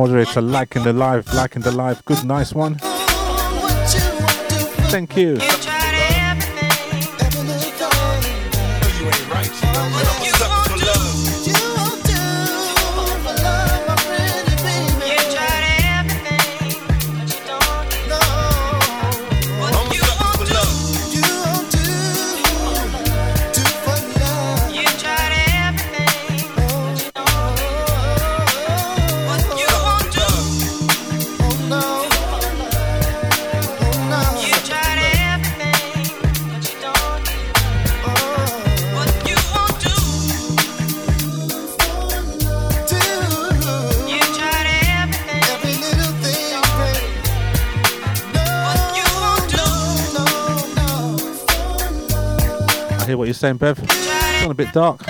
moderator liking the live, liking the live. Good, nice one. Thank you. same, Bev. It's gone a bit dark.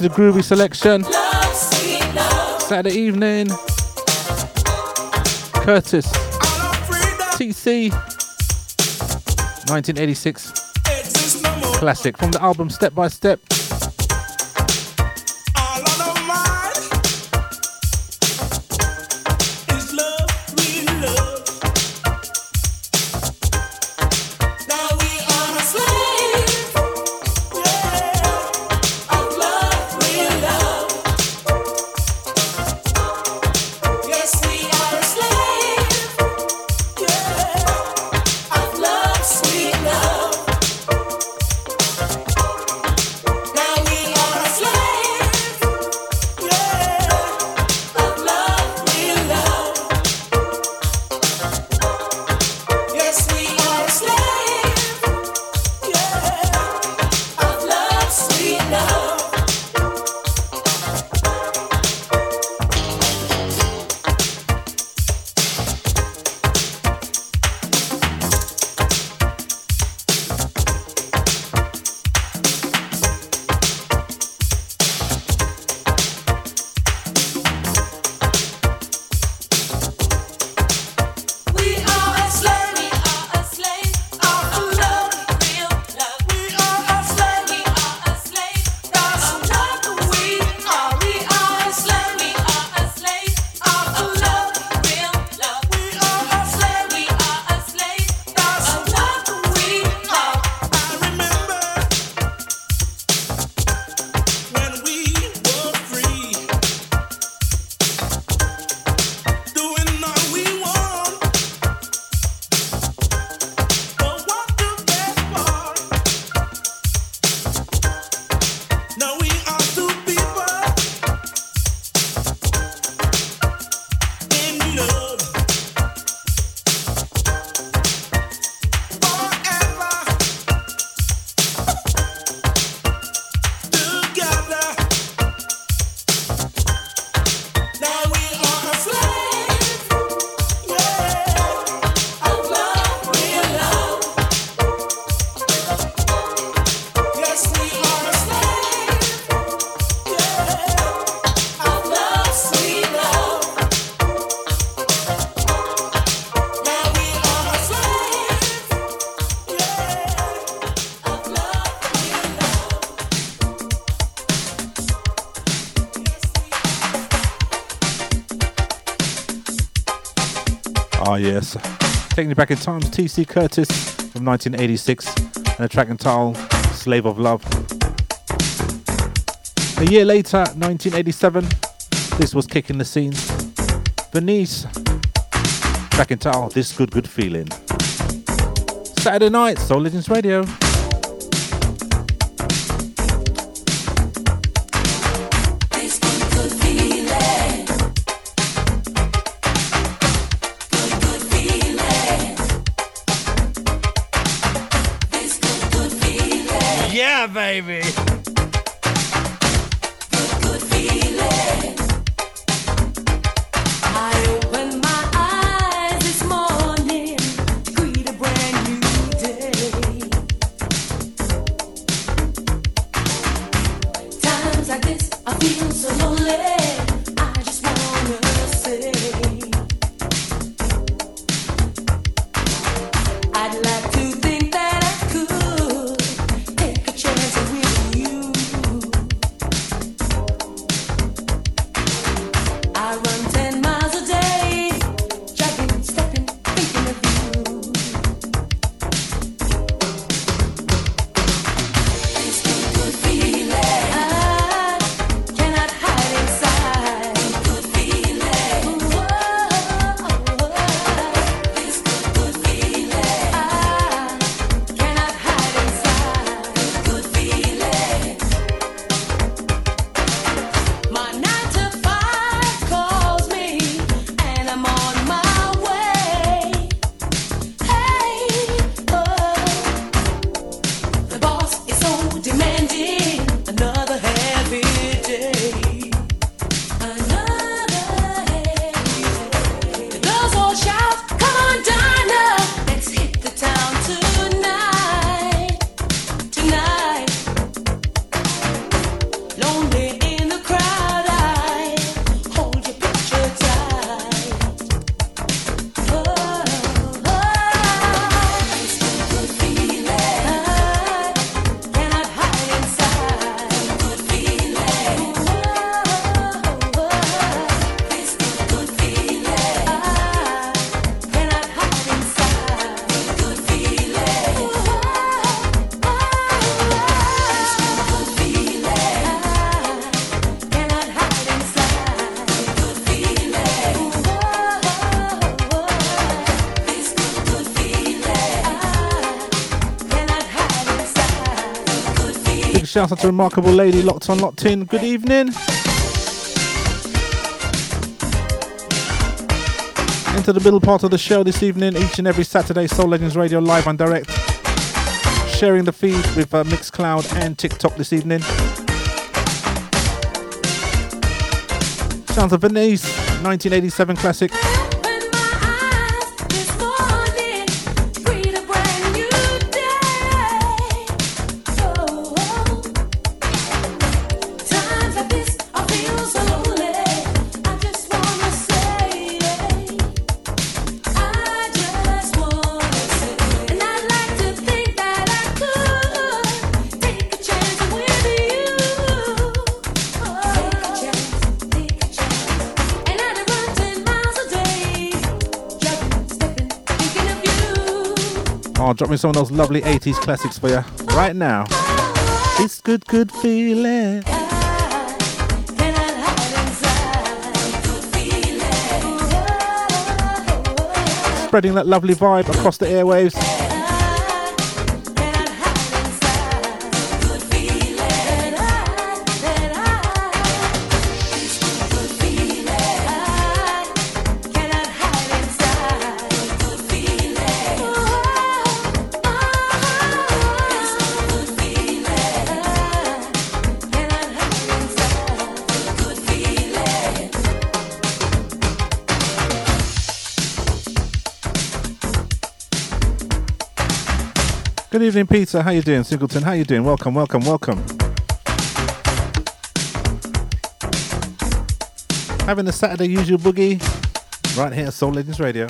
to the groovy selection. Saturday evening. Curtis. TC. 1986. Classic from the album Step by Step. Taking you back in time, T.C. Curtis from 1986 and a track entitled Slave of Love. A year later, 1987, this was kicking the scene. Venice, track entitled This Good Good Feeling. Saturday night, Soul Legends Radio. Shout out to Remarkable Lady locked on, locked in. Good evening. Into the middle part of the show this evening, each and every Saturday, Soul Legends Radio live and direct. Sharing the feed with uh, Mixcloud and TikTok this evening. Sounds of Venice, 1987 classic. Me some of those lovely 80s classics for you right now. This good, good feeling. Spreading that lovely vibe across the airwaves. Evening, Peter. How you doing, Singleton? How you doing? Welcome, welcome, welcome. Having a Saturday usual boogie right here at Soul Legends Radio.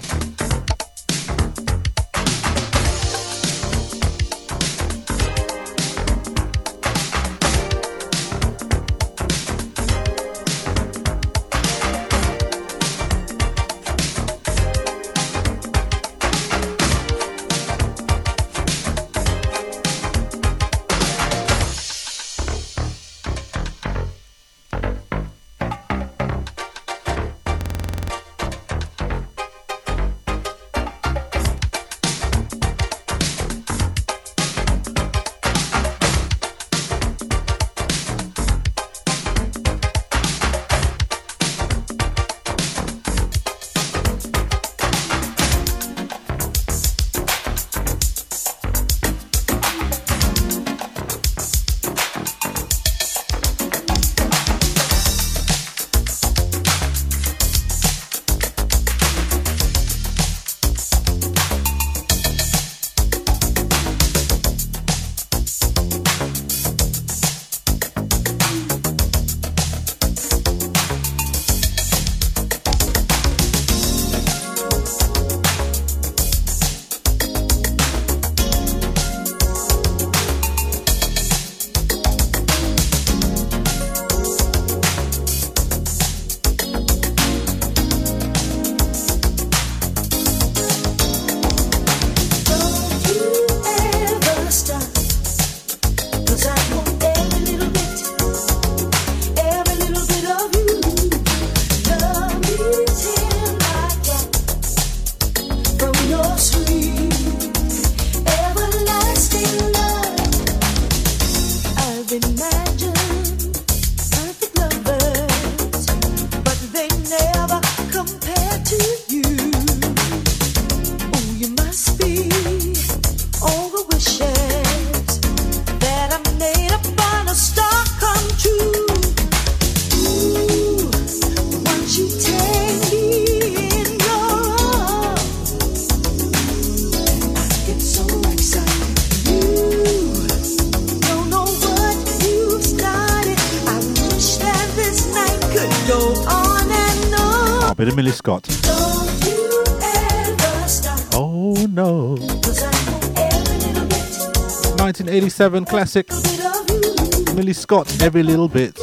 Scott. Oh no. 1987 classic. Millie Scott, Every Little Bit.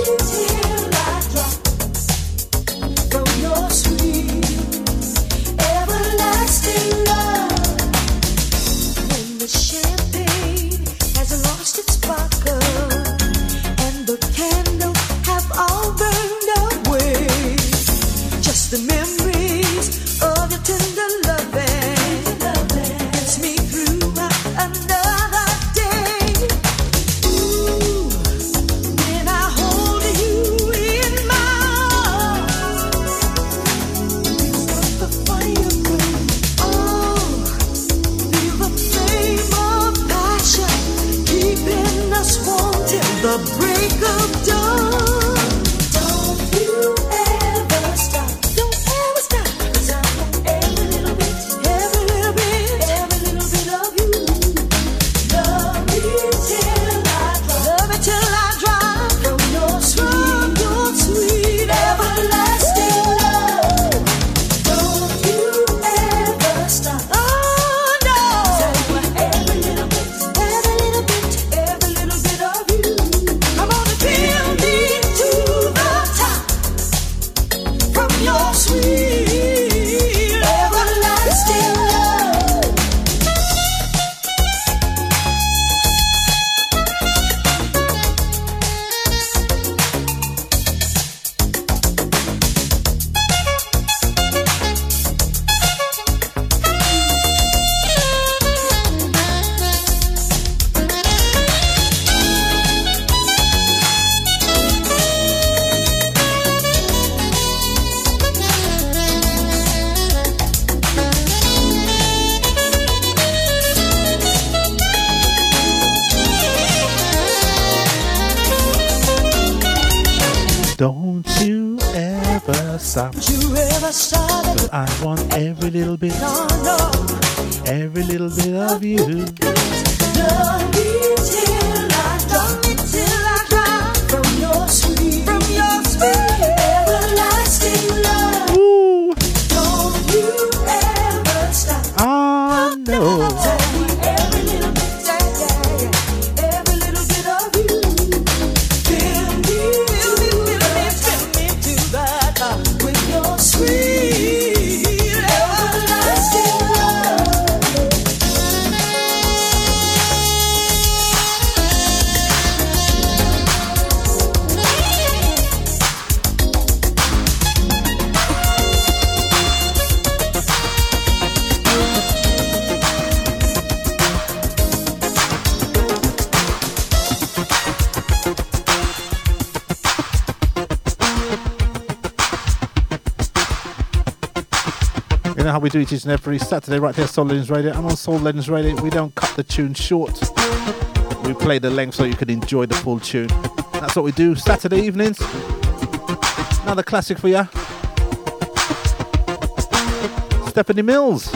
do each and every Saturday right here, Soul Legends Radio. I'm on Soul Legends Radio. We don't cut the tune short. We play the length so you can enjoy the full tune. That's what we do Saturday evenings. Another classic for you. Stephanie Mills.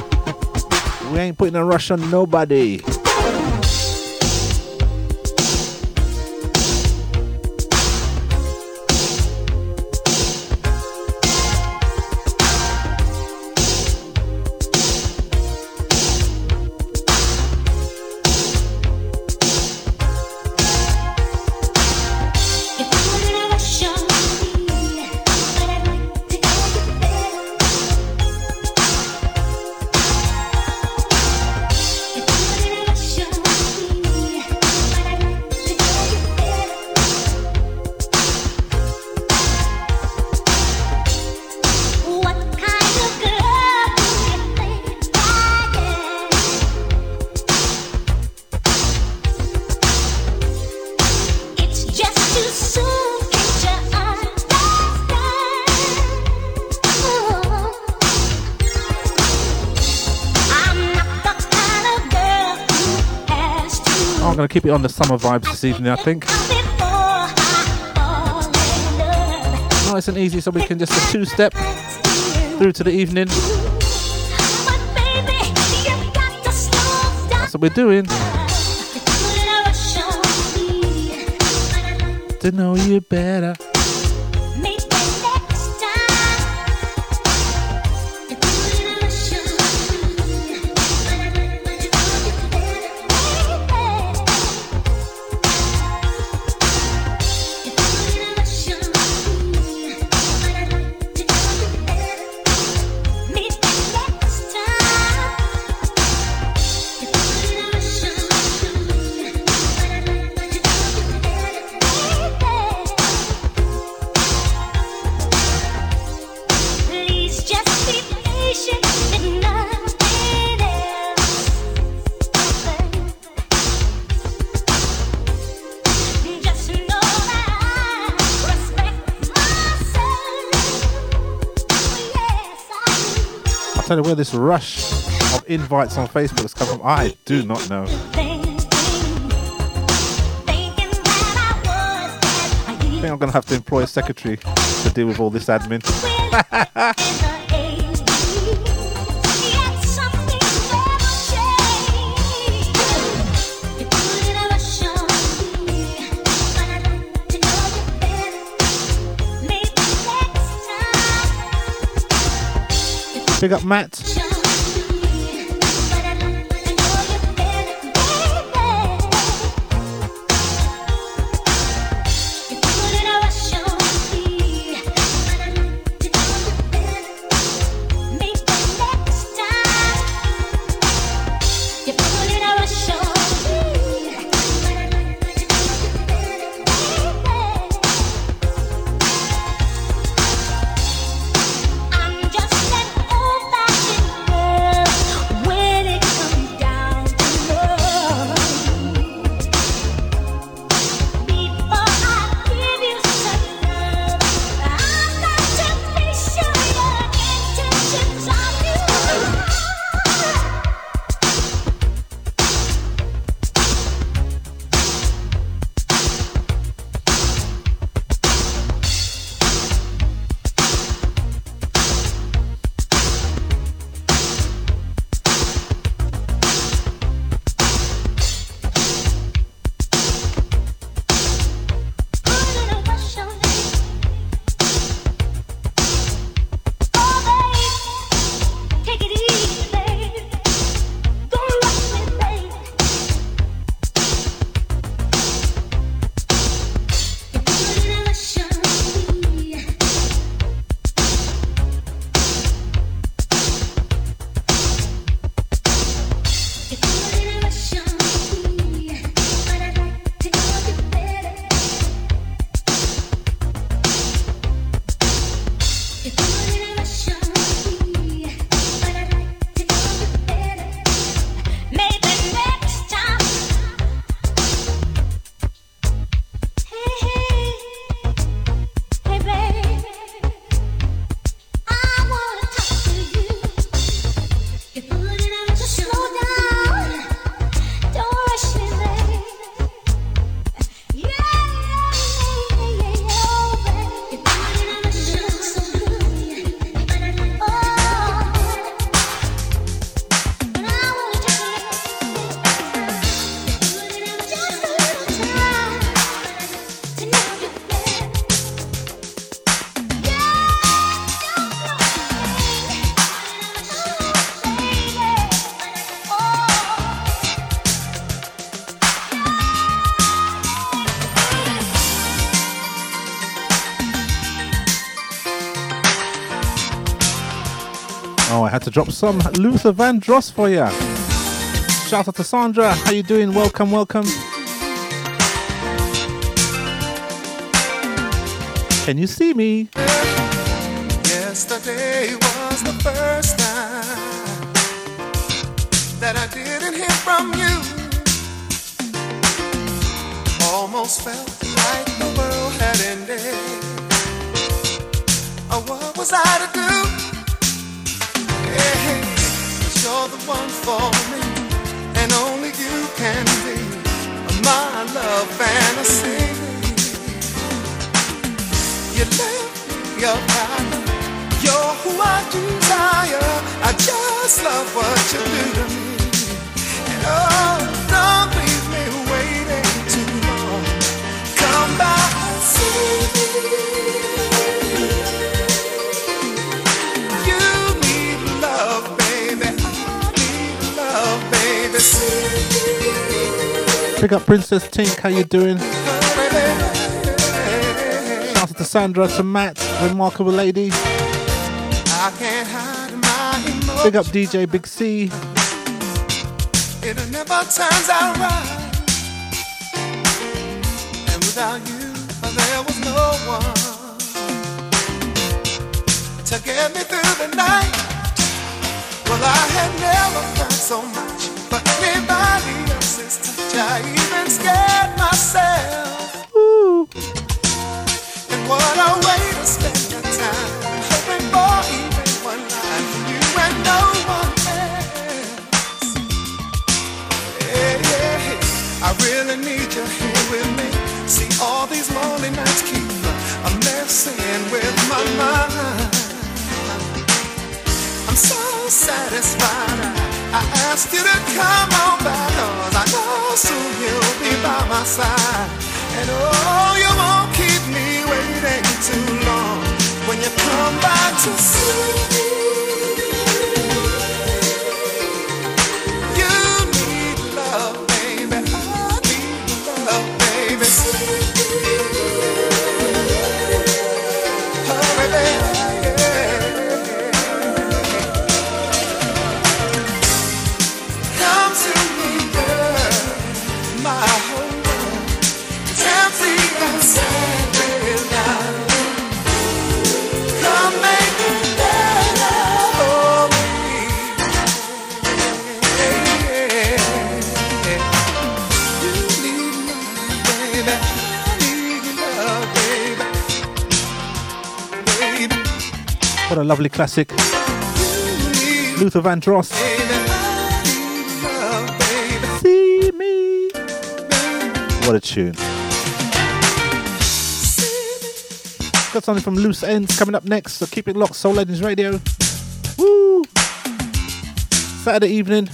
We ain't putting a rush on nobody. keep it on the summer vibes this evening, I think. Nice and easy, so we can just a two step through to the evening. That's what we're doing. To know you better. You where this rush of invites on Facebook has come from. I do not know. I think I'm gonna have to employ a secretary to deal with all this admin. Big up Matt. Drop some Luther Vandross for you. Shout out to Sandra. How you doing? Welcome, welcome. Can you see me? Yesterday was the first time that I didn't hear from you. Almost felt like the world had ended. Oh, what was I to for me, and only you can be my love fantasy. You left me your power. You're who I desire. I just love what you do Pick up Princess Tink. How you doing? Shout out to Sandra, to Matt, remarkable lady. Big up DJ Big C. It never turns out right. And without you, there was no one to get me through the night. Well, I had never felt so much for anybody else's touch. I even scared myself. Ooh. And what a way to spend your time. Hoping for even one line from you and no one else. Yeah, yeah, yeah. I really need you here with me. See, all these lonely nights keep a messing with my mind. I'm so satisfied. I asked you to come on back I know soon you'll be by my side. And oh, you won't keep me waiting too long. When you come back to see lovely classic. Luther Vandross. See me. What a tune. Got something from Loose Ends coming up next, so keep it locked. Soul Legends Radio. Woo! Saturday evening,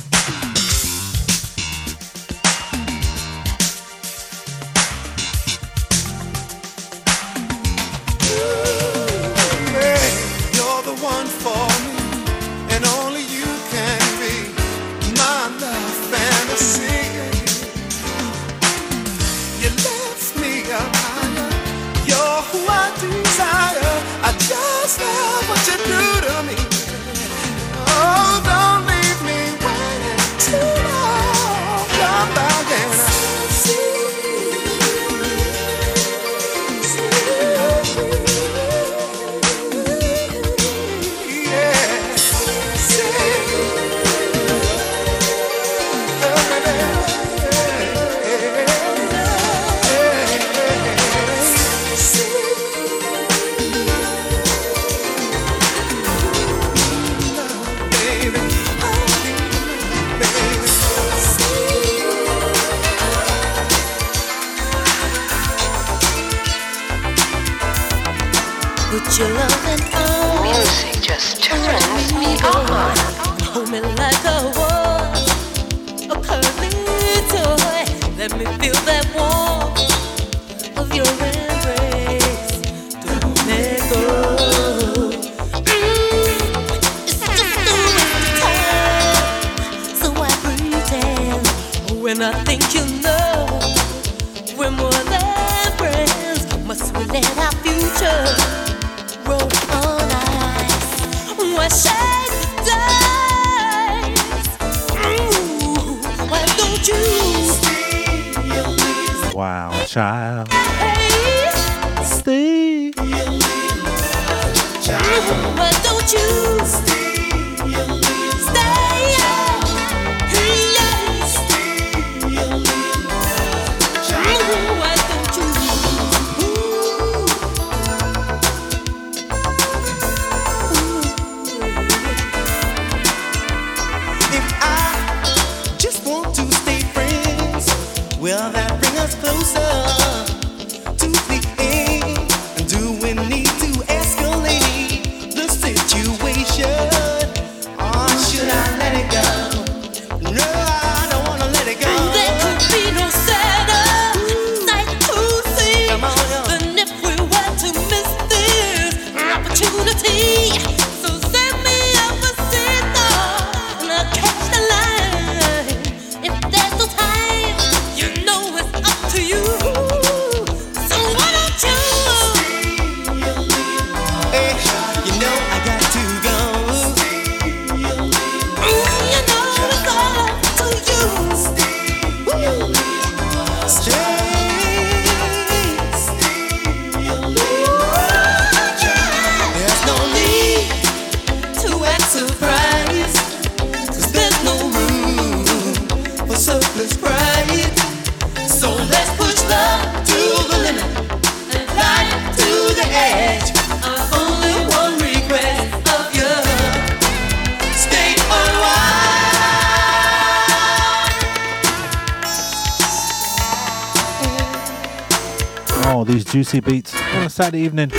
a evening.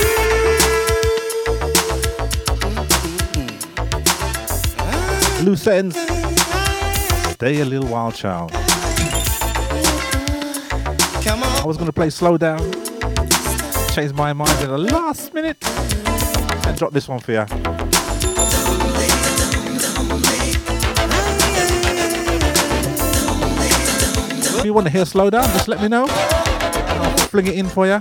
Loose ends. Stay a little while, child. I was gonna play slow down. Changed my mind at the last minute and drop this one for you. If you want to hear slow down, just let me know. I'll fling it in for you.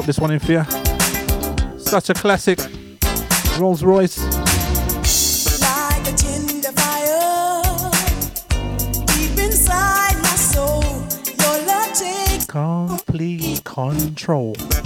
Drop this one in for you. Such a classic. Rose Royce. like a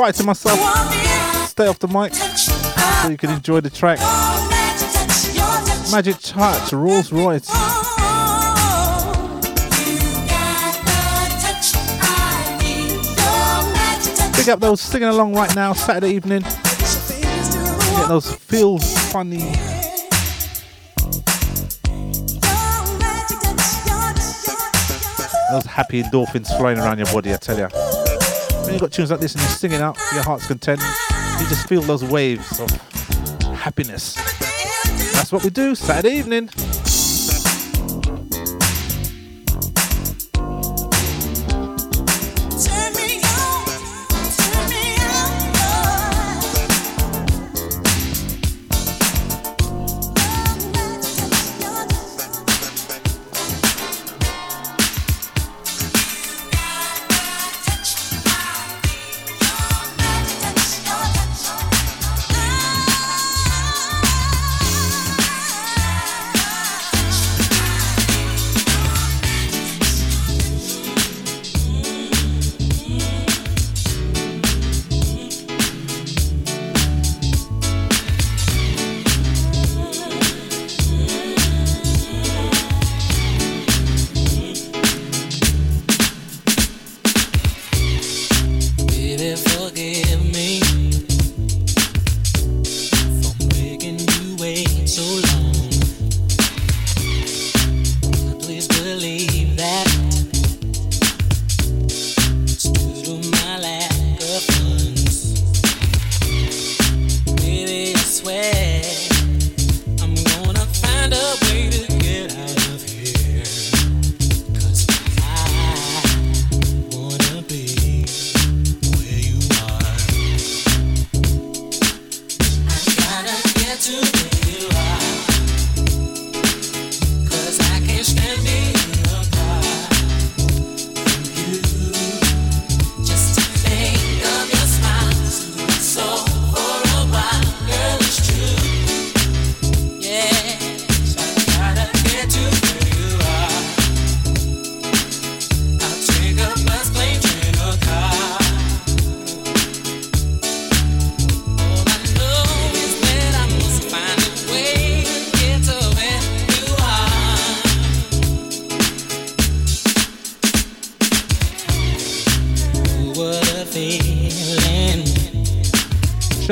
fighting myself. Stay off the mic so you can enjoy the track. Magic Touch, Rose Royce. Pick up those singing along right now, Saturday evening. Get those feel funny. Those happy endorphins flowing around your body, I tell you. When you've got tunes like this and you're singing out, your heart's content, you just feel those waves of happiness. That's what we do Saturday evening.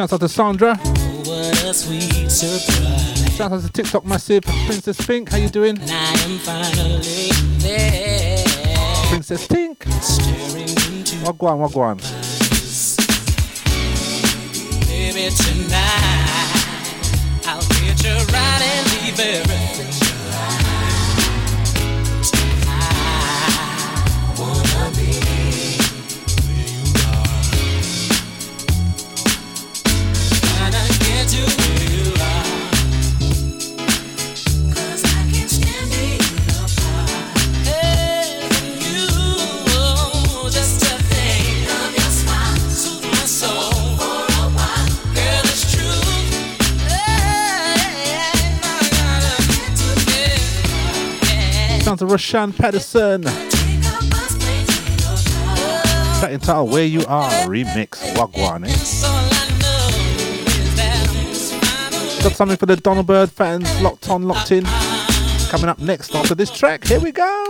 Shouts out to Sandra. What a sweet surprise! Shout out to TikTok Massive. Princess Pink, how you doing? Princess Pink. Wagwan, wagwan. Baby, tonight I'll get you right and leave everything Rahsaan Patterson. Track entitled Where You Are remix. Wagwan, eh? Got something for the Donald Byrd fans locked on, locked in. Coming up next after this track. Here we go.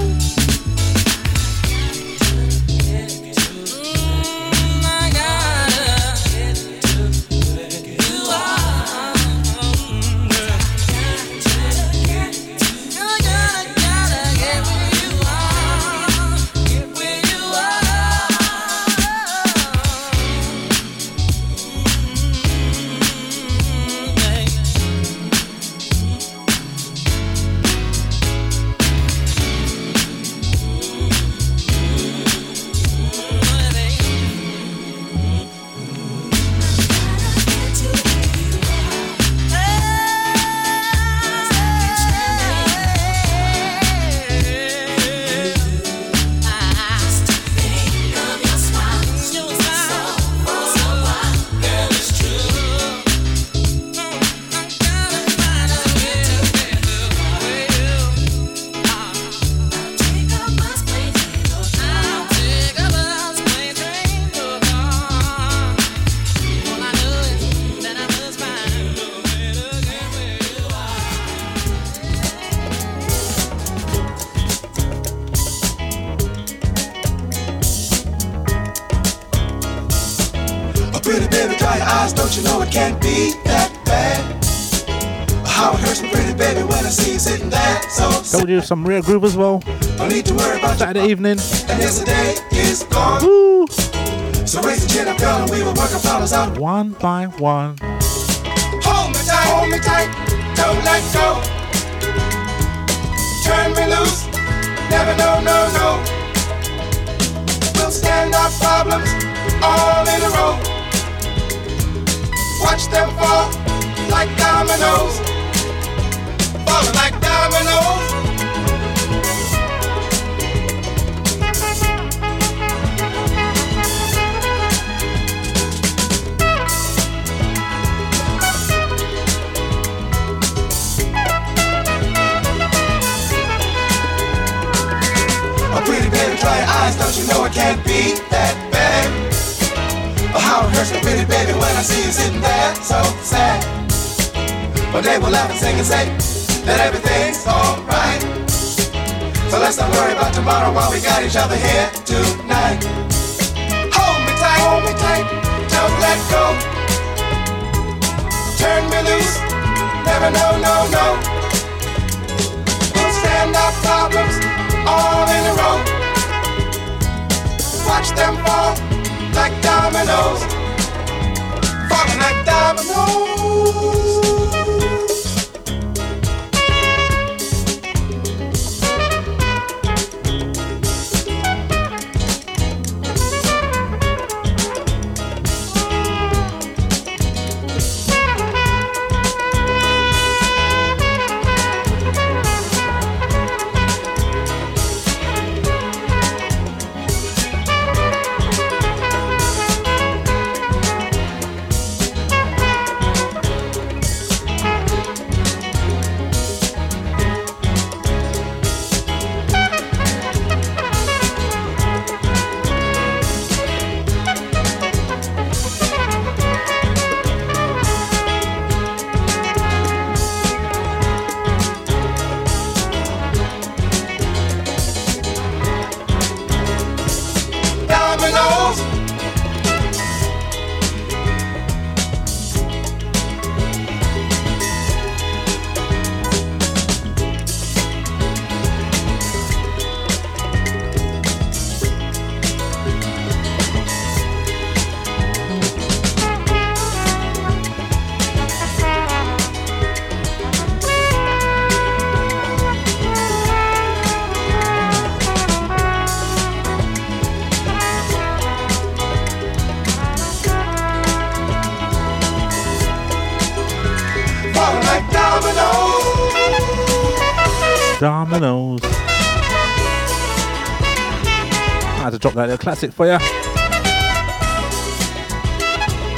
Some real groove as well. no need to worry about Saturday evening. And yesterday is gone. Woo. So raise the chin up, girl, and we will work our problems out. One by one. Hold me tight, hold me tight, don't let go. Turn me loose, never no, no, no. We'll stand our problems all in a row. Watch them fall like dominoes, I see you sitting there so sad. One day we'll laugh and sing and say that everything's alright. So let's not worry about tomorrow while we got each other here tonight. Hold me tight, hold me tight, don't let go. Turn me loose, never no, no, no. We'll stand our problems all in a row. Watch them fall like dominoes, falling like. Dominoes. That little classic for you.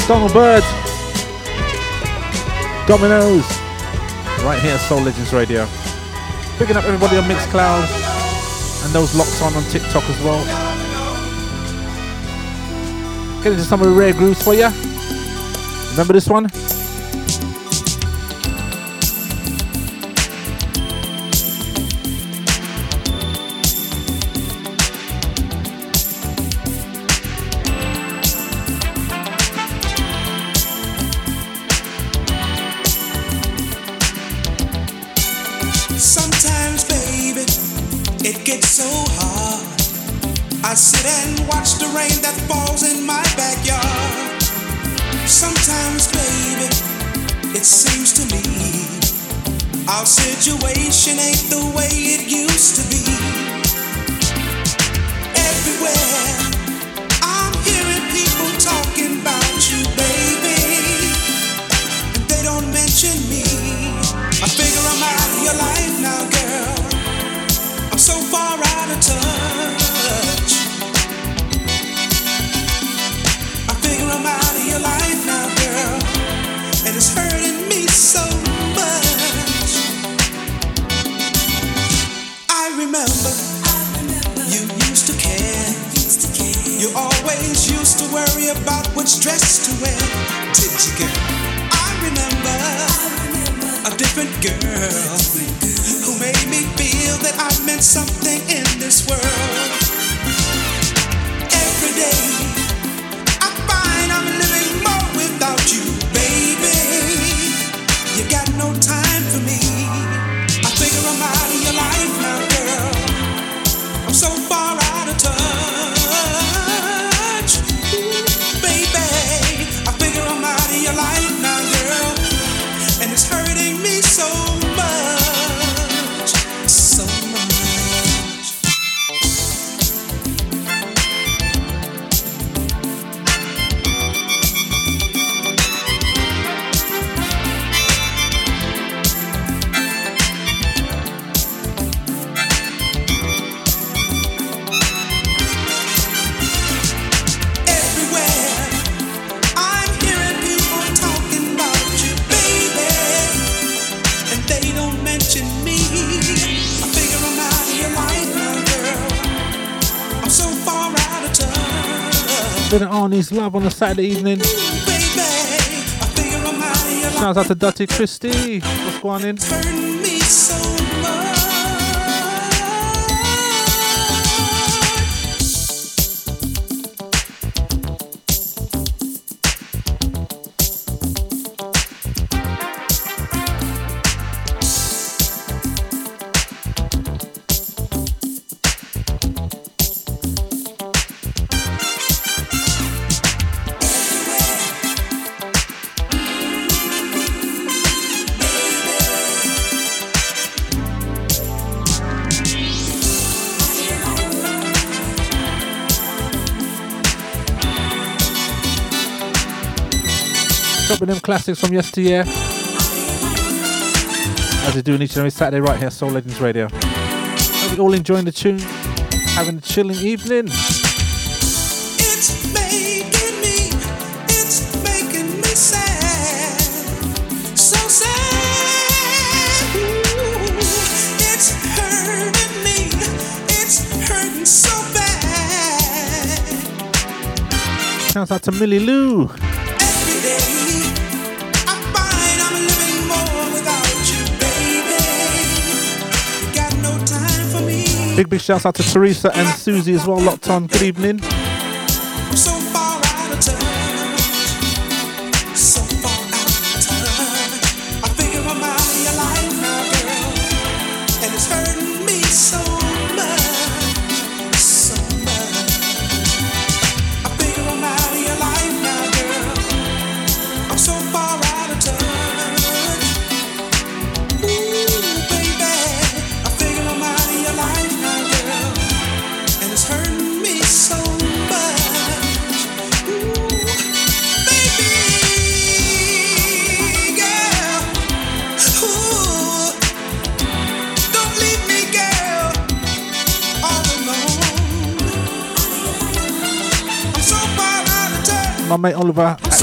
Donald Byrd. Dominoes. Right here, at Soul Legends Radio. Picking up everybody on Mixcloud and those locks on on TikTok as well. Getting into some of the rare grooves for you. Remember this one? Love on a Saturday evening. Shouts out to Dutty Christie. What's going in? Them classics from yesteryear. As we do each and every Saturday right here, Soul Legends Radio. Hope you all enjoying the tune, having a chilling evening. It's making me, it's making me sad. So sad. Ooh, it's hurting me, it's hurting so bad. Shouts out to Millie Lou. Big, big shouts out to Teresa and Susie as well, locked on. Good evening.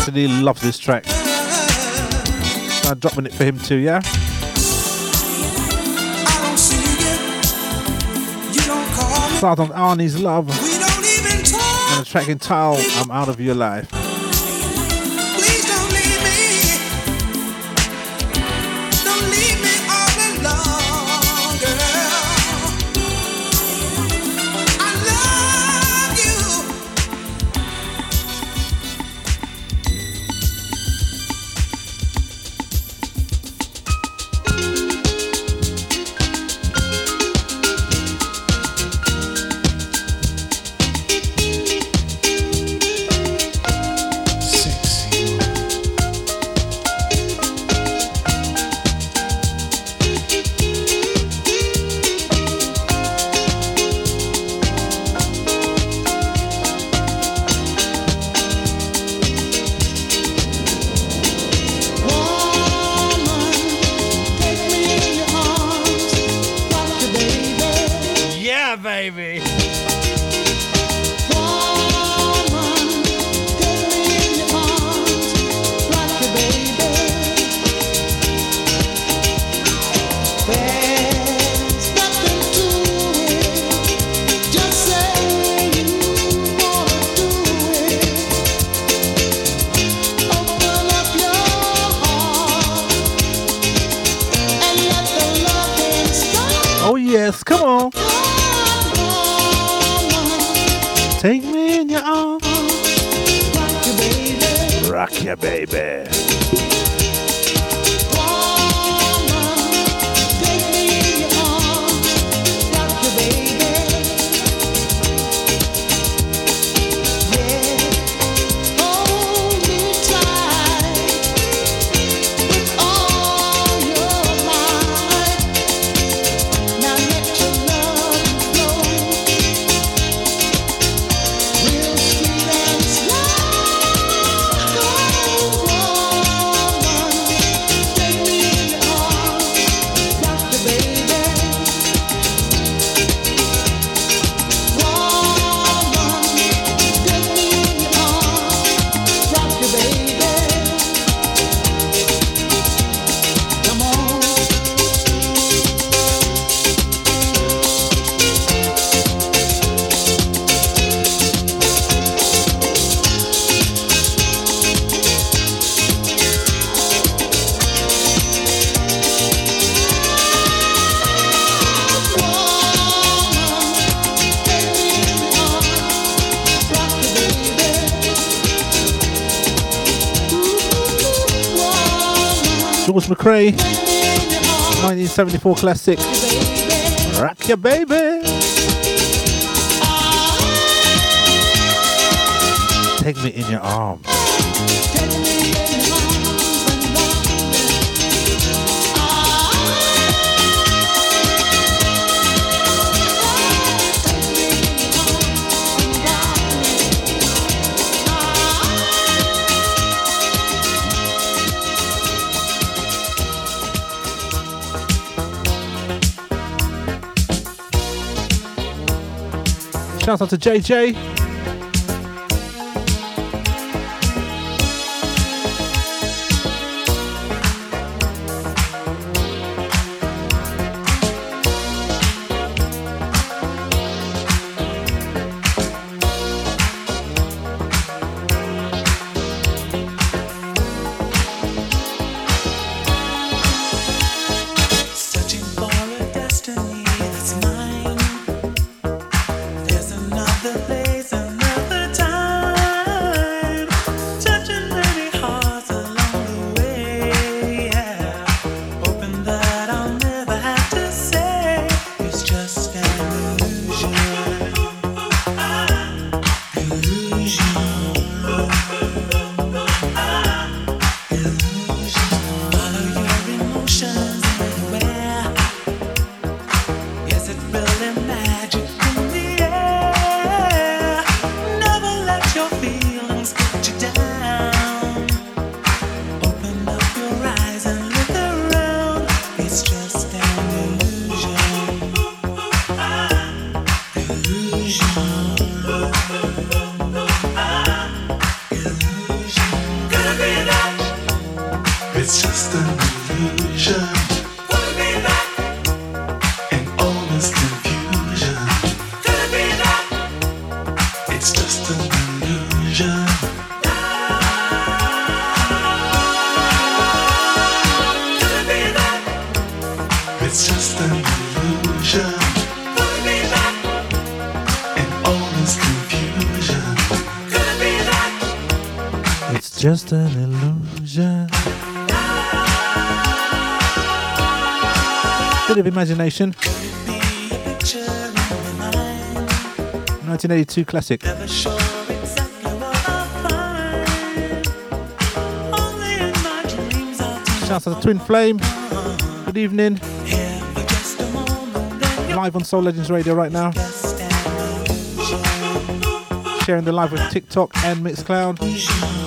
Actually loves this track. I'm dropping it for him too, yeah? I don't see you. You don't call me. Start on Arnie's Love We don't even talk. and the track entitled I'm Out of Your Life. 74 classic. Rock your baby. Take me in your arms. Shout out to JJ. Imagination. 1982 classic. Shout out to Twin Flame. Good evening. Live on Soul Legends Radio right now. Sharing the live with TikTok and Mixcloud.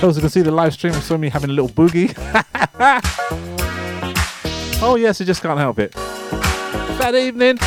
Those who can see the live stream saw me having a little boogie. oh yes, I just can't help it. Bad evening.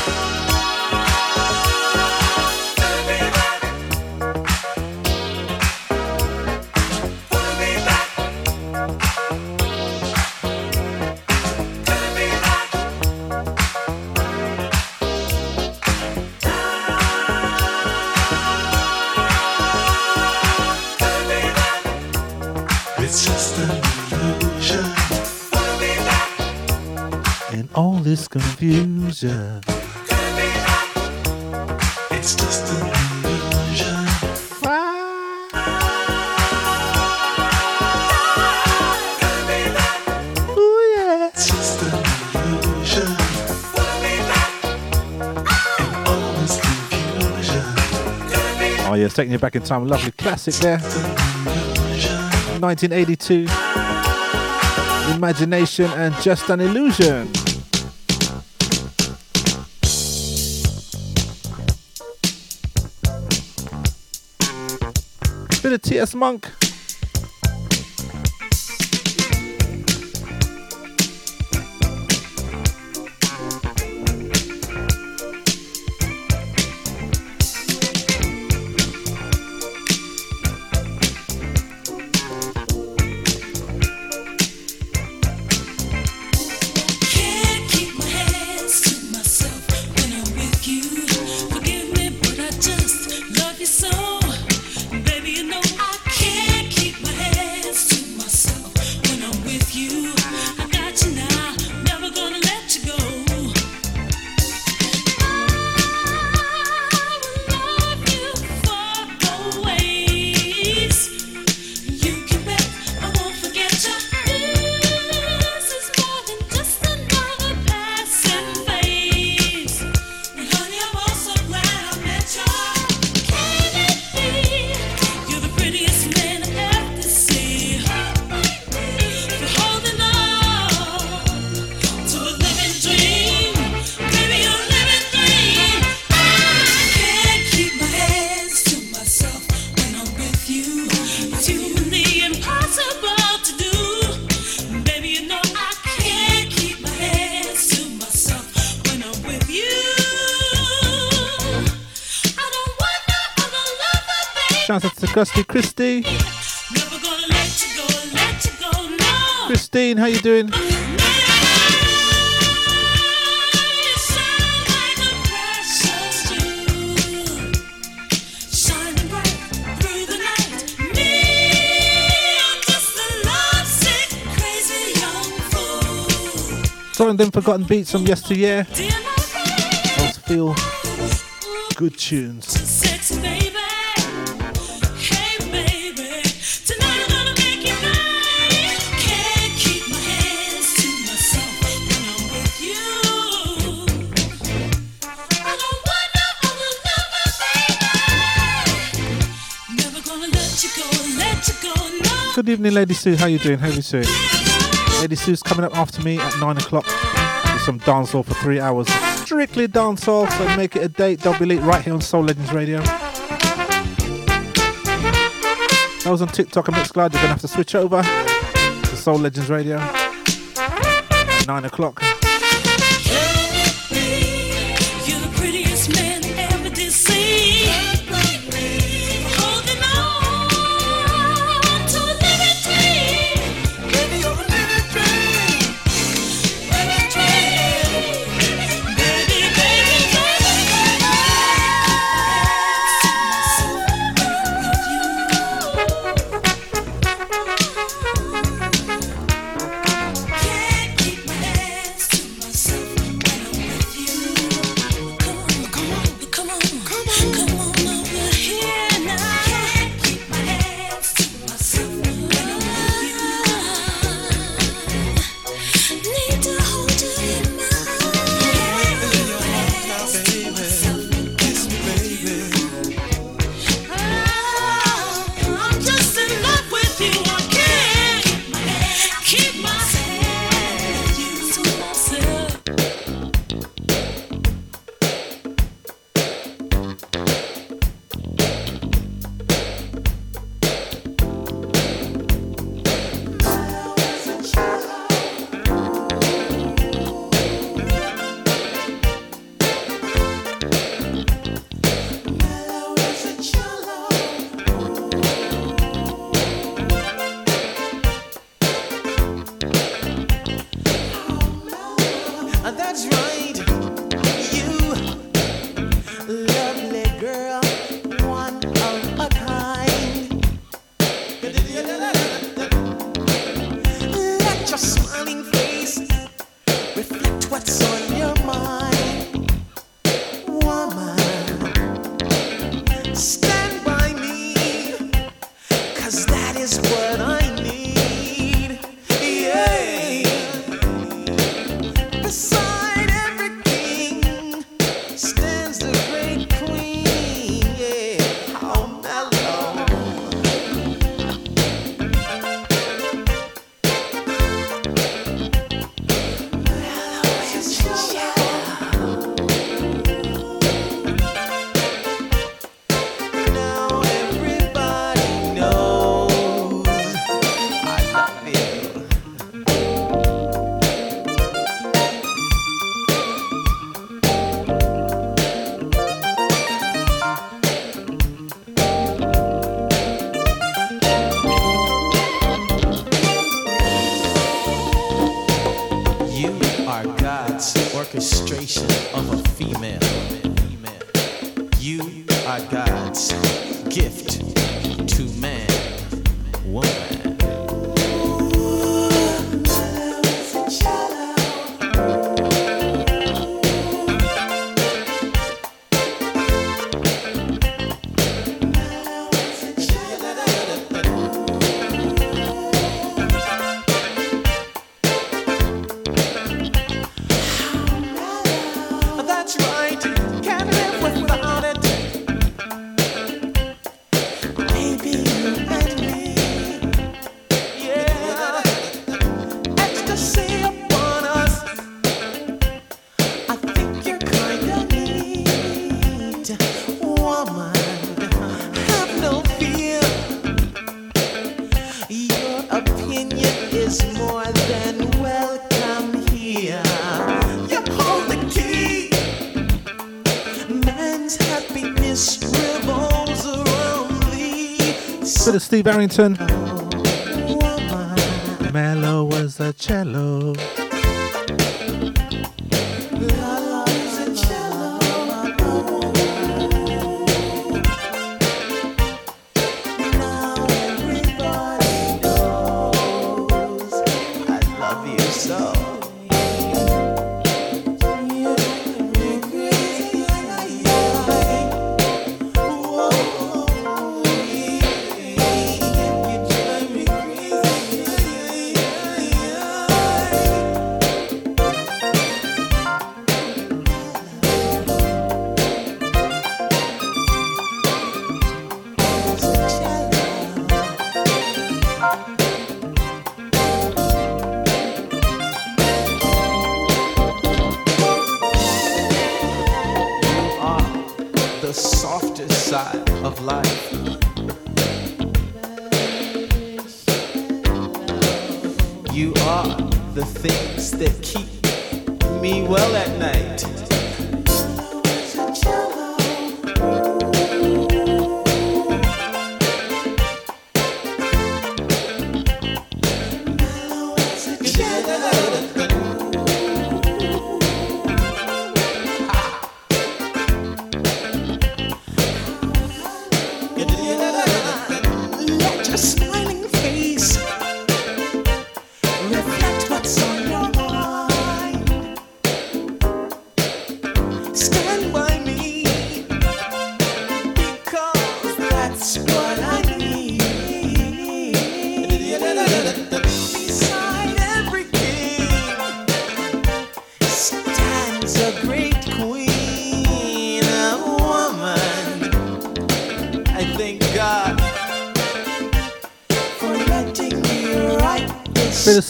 Confusion. It's just an illusion. Ooh, yeah. It's just an illusion. And all this confusion. Oh yes, taking you back in time. Lovely classic there. 1982. Imagination and Just an Illusion. Bit of T.S. Monk. Lovesick, crazy young fool. Some of them forgotten beats from yesteryear. Those feel good tunes. Evening, Lady Sue. How you doing? How you Sue? Lady Sue's coming up after me at nine o'clock with some dancehall for three hours. Strictly dancehall, so make it a date. Don't be late right here on Soul Legends Radio. That was on TikTok I'm and Mixcloud. You're gonna have to switch over to Soul Legends Radio. Nine o'clock. Steve Arrington. Mellow was the cello.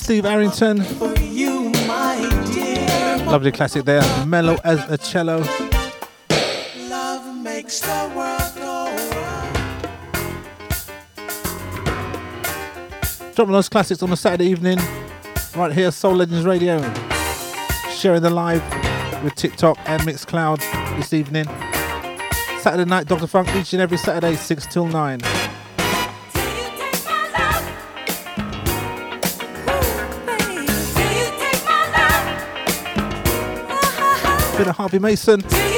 Steve Arrington. Lovely classic there, mellow as a cello. Dropping those classics on a Saturday evening, right here, Soul Legends Radio. Sharing the live with TikTok and Mixcloud this evening. Saturday night, Dr. Funk, each and every Saturday, 6 till 9. been a Harvey Mason.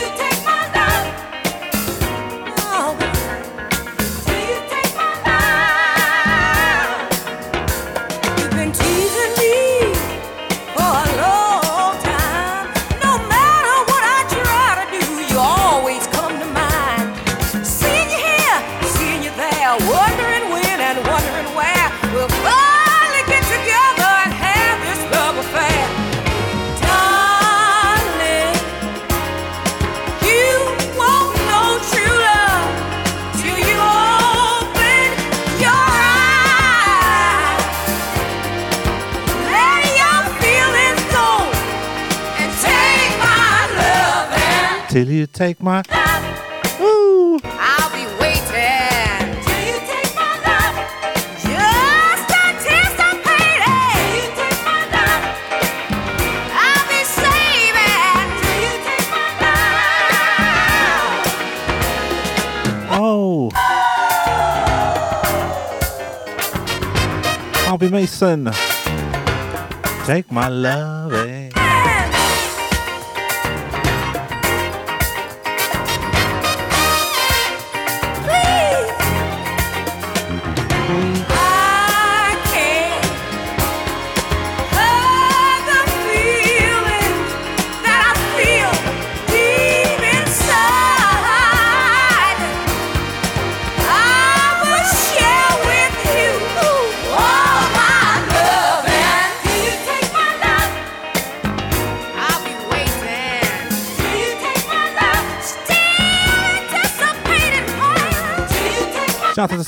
Take my love.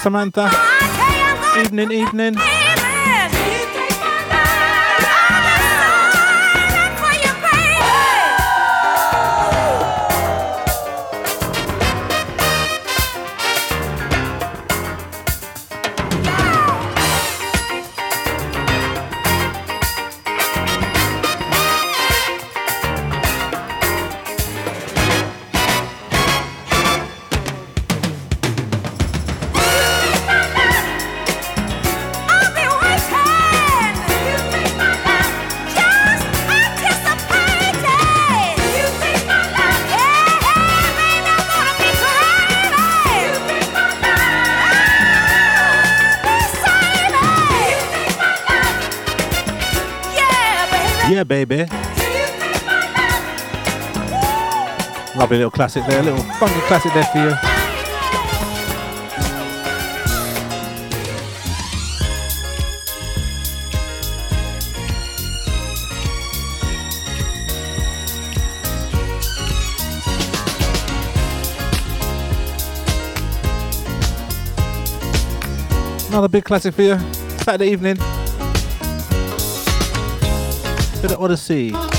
Samantha. Evening, evening. Lovely little classic there, little funky classic there for you. another big classic for you. Saturday evening. Bit of Odyssey.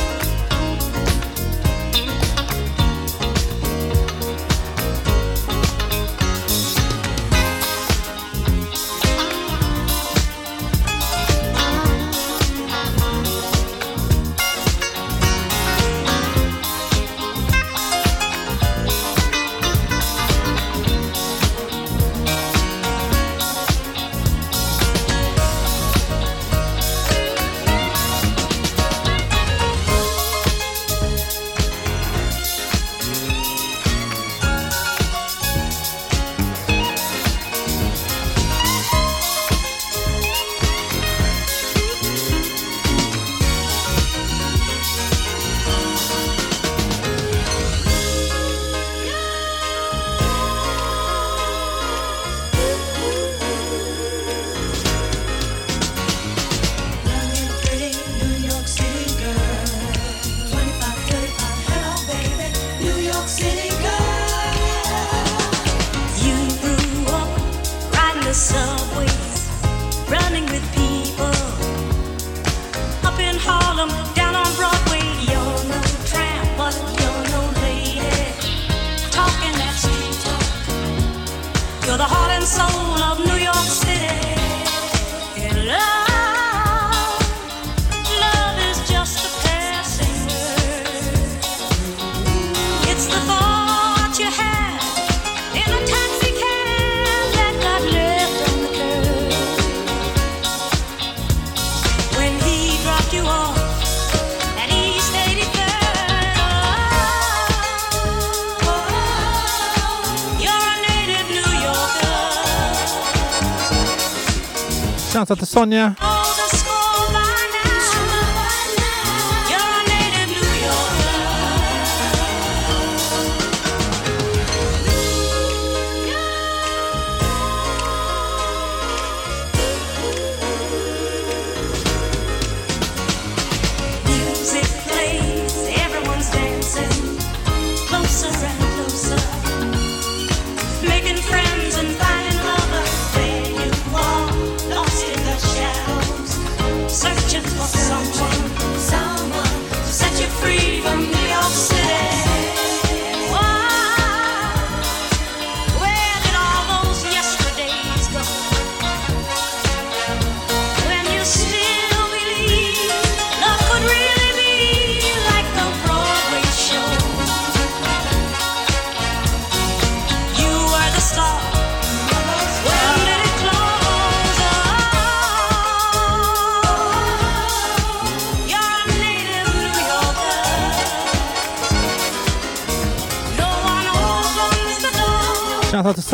Sonia.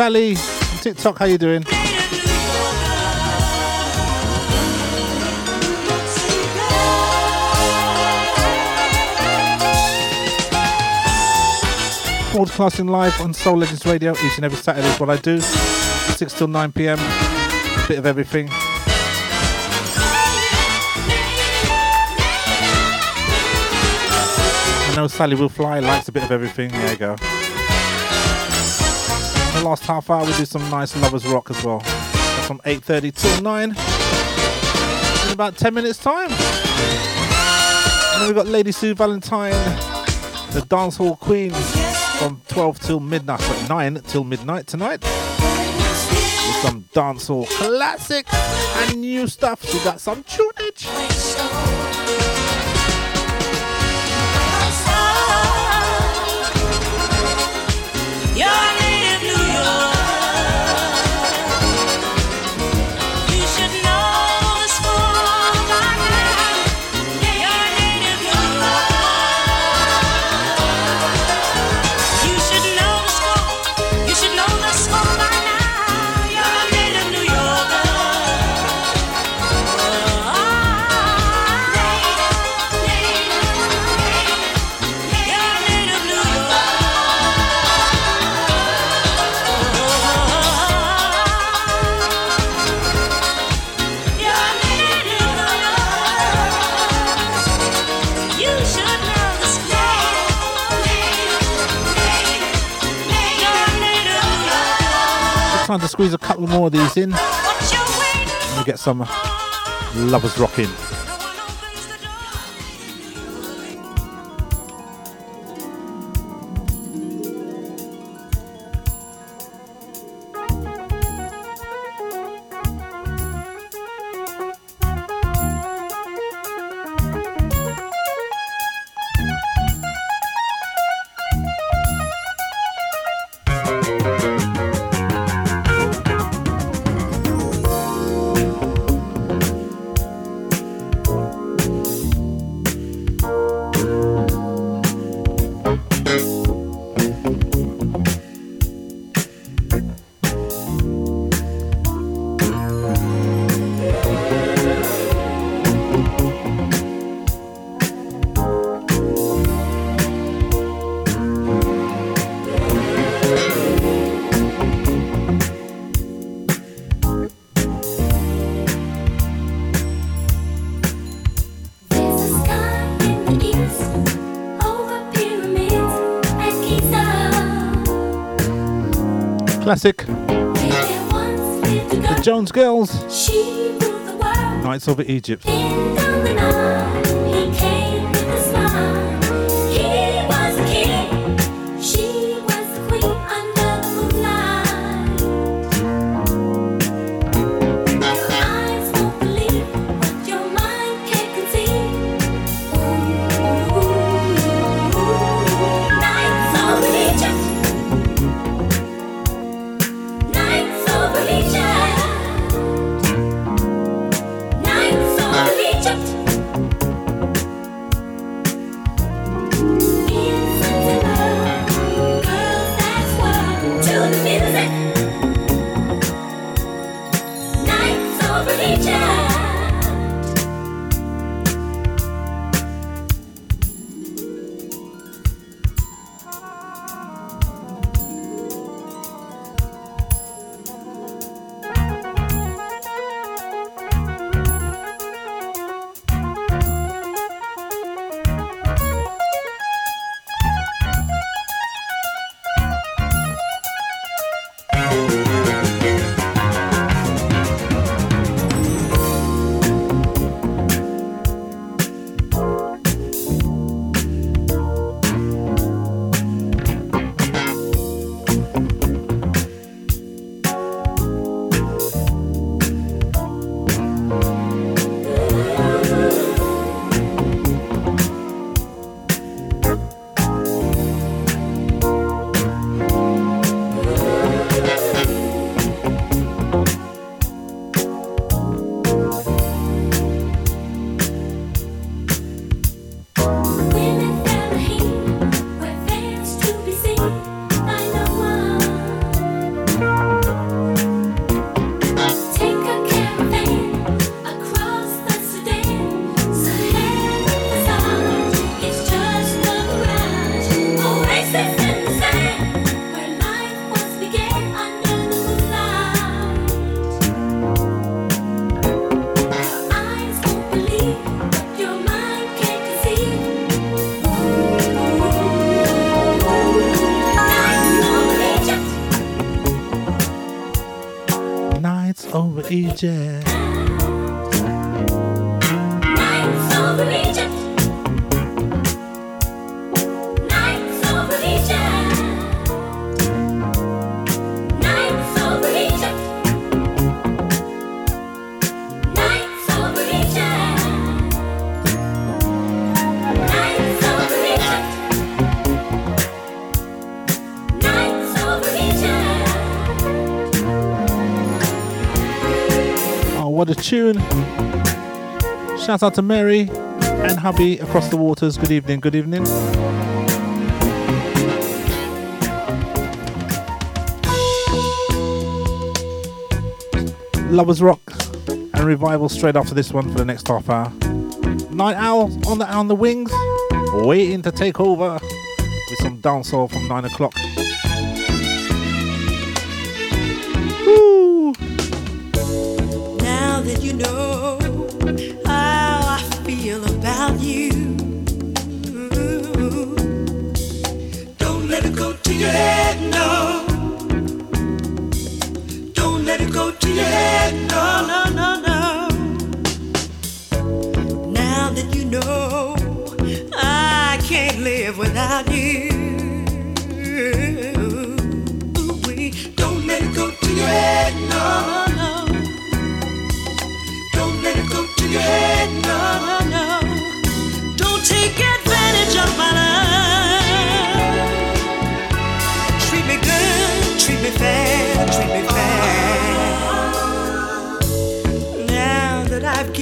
Sally TikTok. How you doing? Broadcasting live on Soul Legends Radio each and every Saturday is what I do. 6 till 9 pm. A bit of everything. I know Sally will fly, likes a bit of everything. There you go. Last half hour, we do some nice lovers rock as well. From 8:30 till 9. In about 10 minutes time. And then we've got Lady Sue Valentine, the dancehall queen, from 12 till midnight, but 9 till midnight tonight. With some dancehall classic and new stuff. So we got some tunage. Squeeze a couple more of these in. And we get some lovers rocking. Classic. The Jones Girls. Nights over Egypt. Yeah. tune. Shout out to Mary and hubby across the waters. Good evening, good evening. Lovers Rock and Revival straight after this one for the next half hour. Night Owl on the on the wings, waiting to take over with some dancehall from nine o'clock.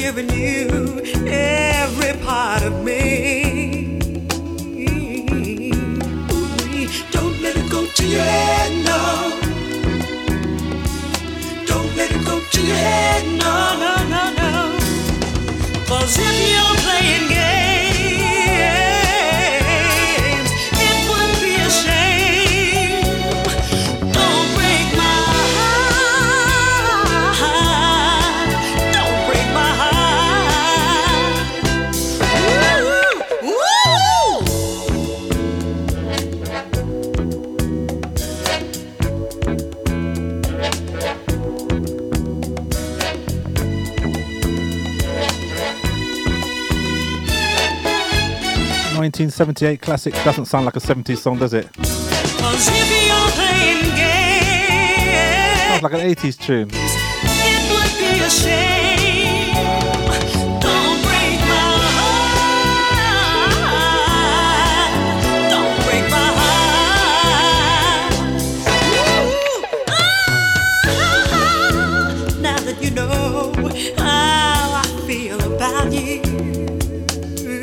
given you every part of me. Don't let it go to your head, no. Don't let it go to your head, no. no. 1978 classic doesn't sound like a 70s song, does it? Sounds like an 80s tune.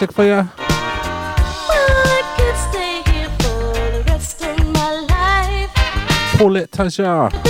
classic for you? for it tasha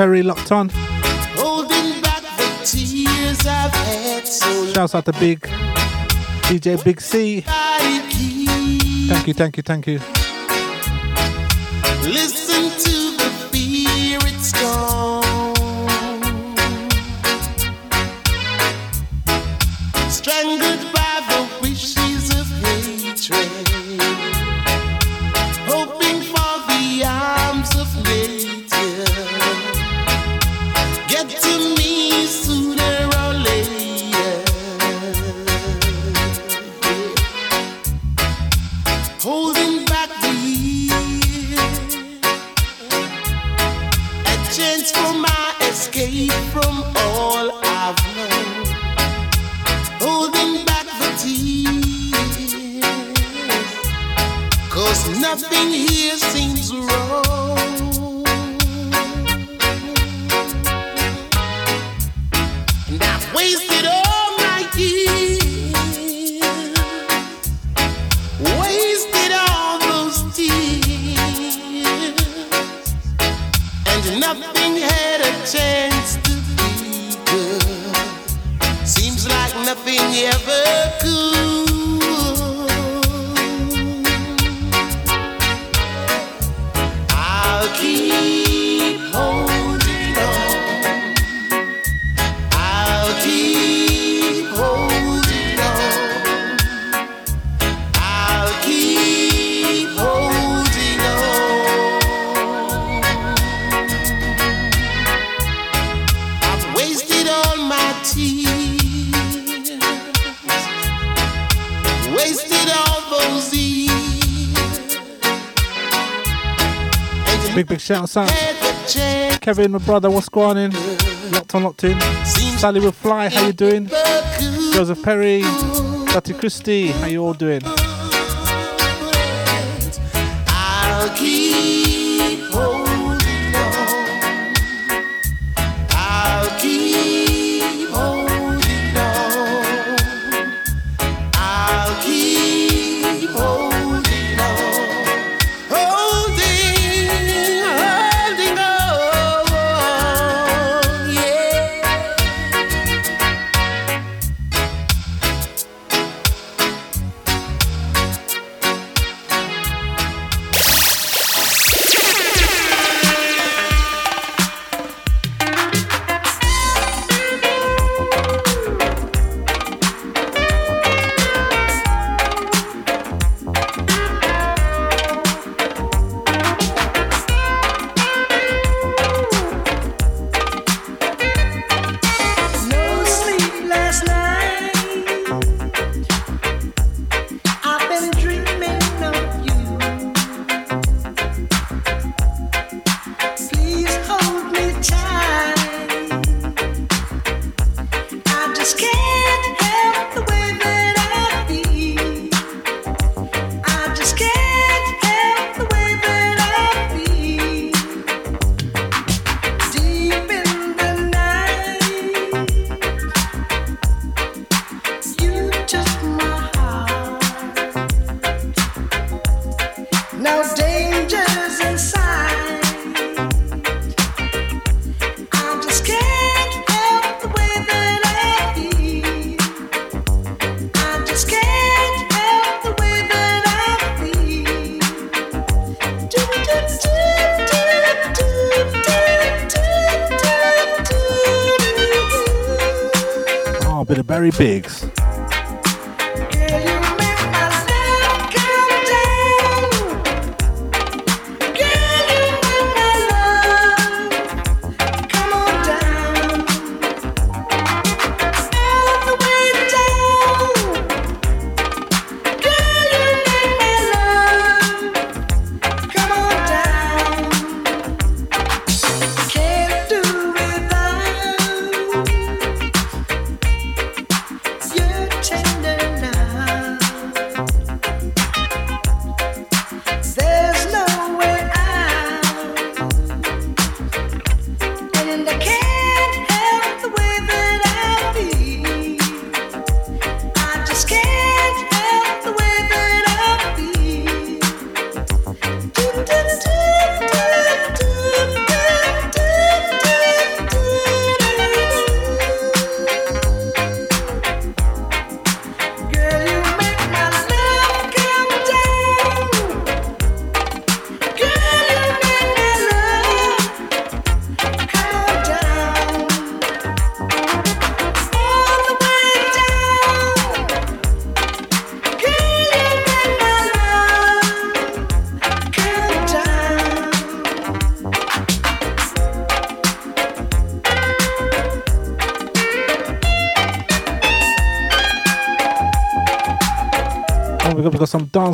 Perry locked on. Holding back the tears I've had so Shouts out to Big DJ Big C. Thank you, thank you, thank you. Kevin, my brother, what's going on? Locked on, locked in. Sally with Fly, how you doing? Joseph Perry, Dati Christie, how you all doing?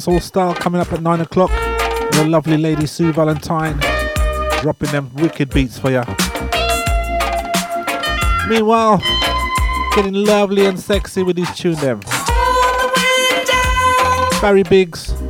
Dancehall style coming up at 9 o'clock. The lovely lady Sue Valentine dropping them wicked beats for you. Meanwhile, getting lovely and sexy with this tune them. Barry Biggs.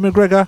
McGregor.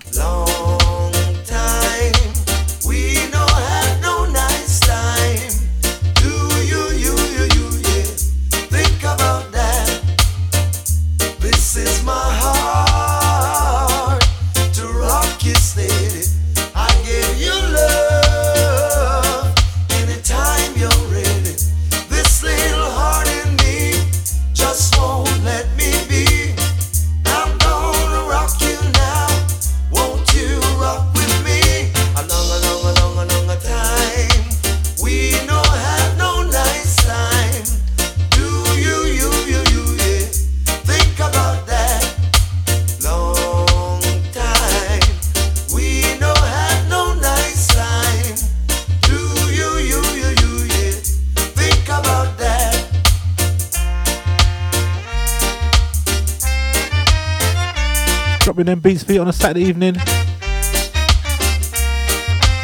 And them Beats Feet on a Saturday evening.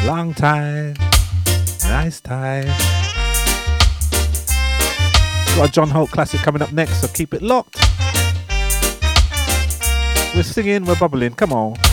Long time. Nice time. Got a John Holt classic coming up next, so keep it locked. We're singing, we're bubbling. Come on.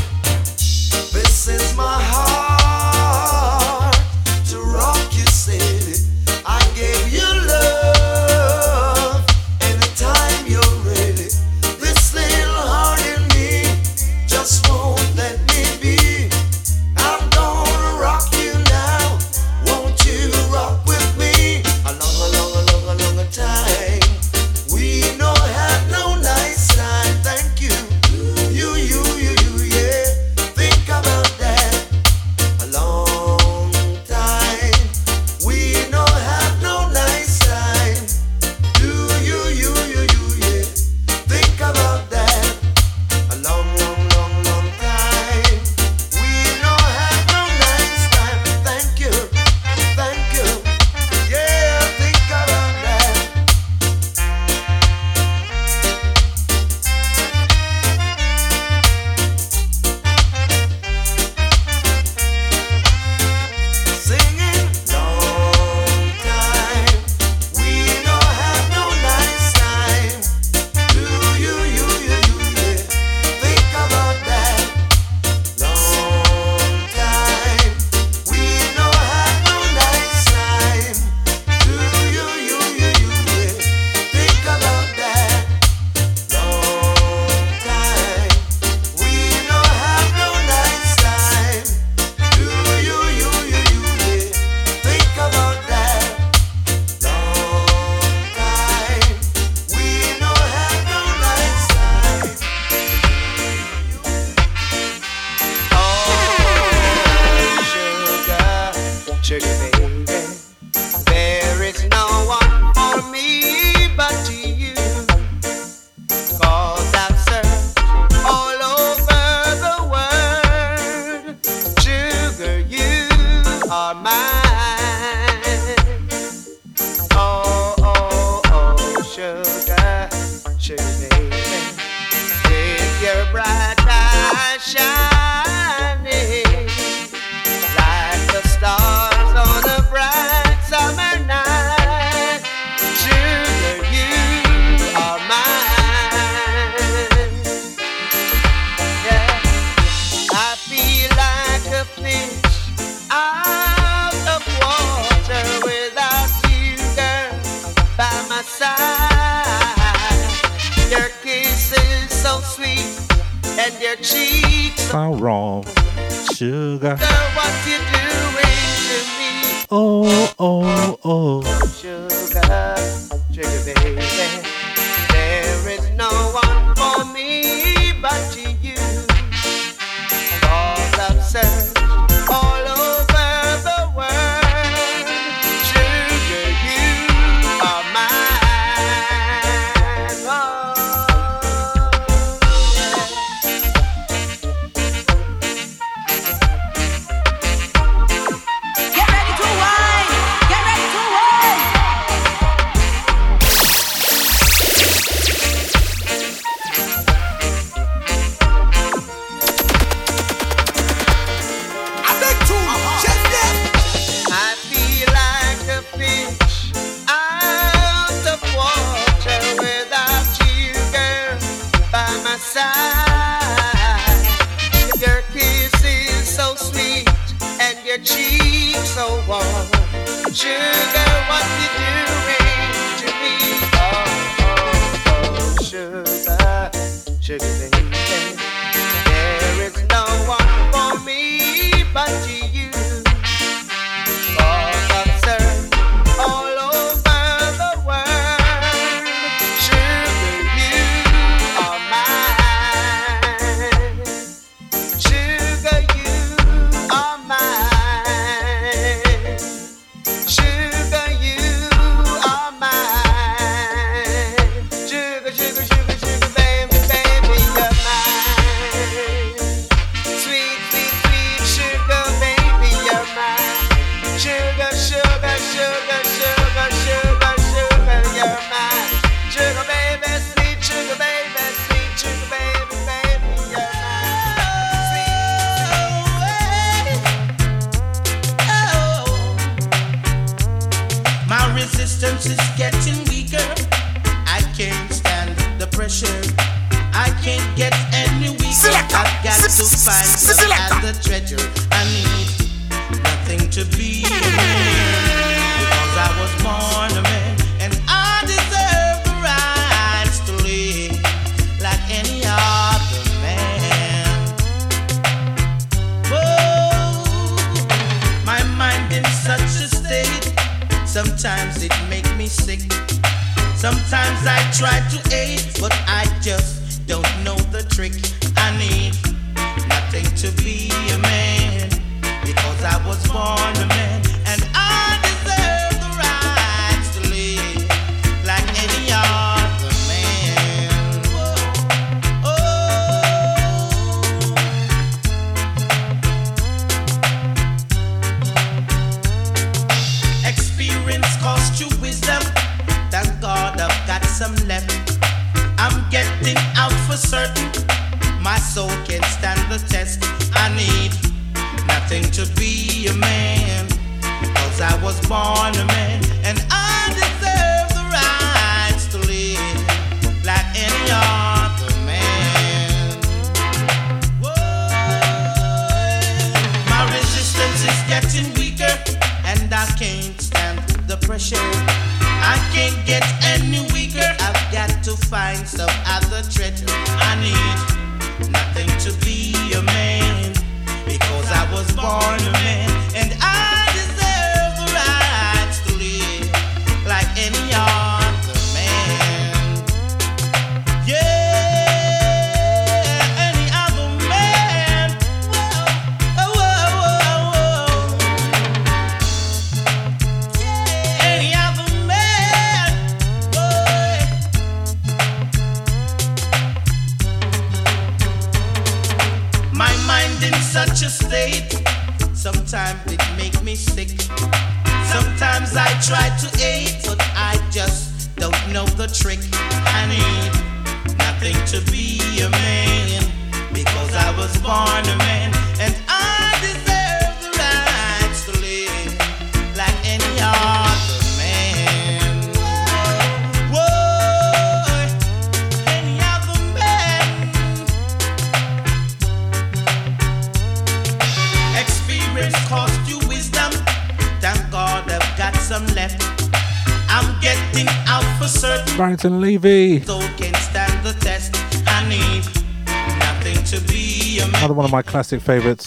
classic favorites.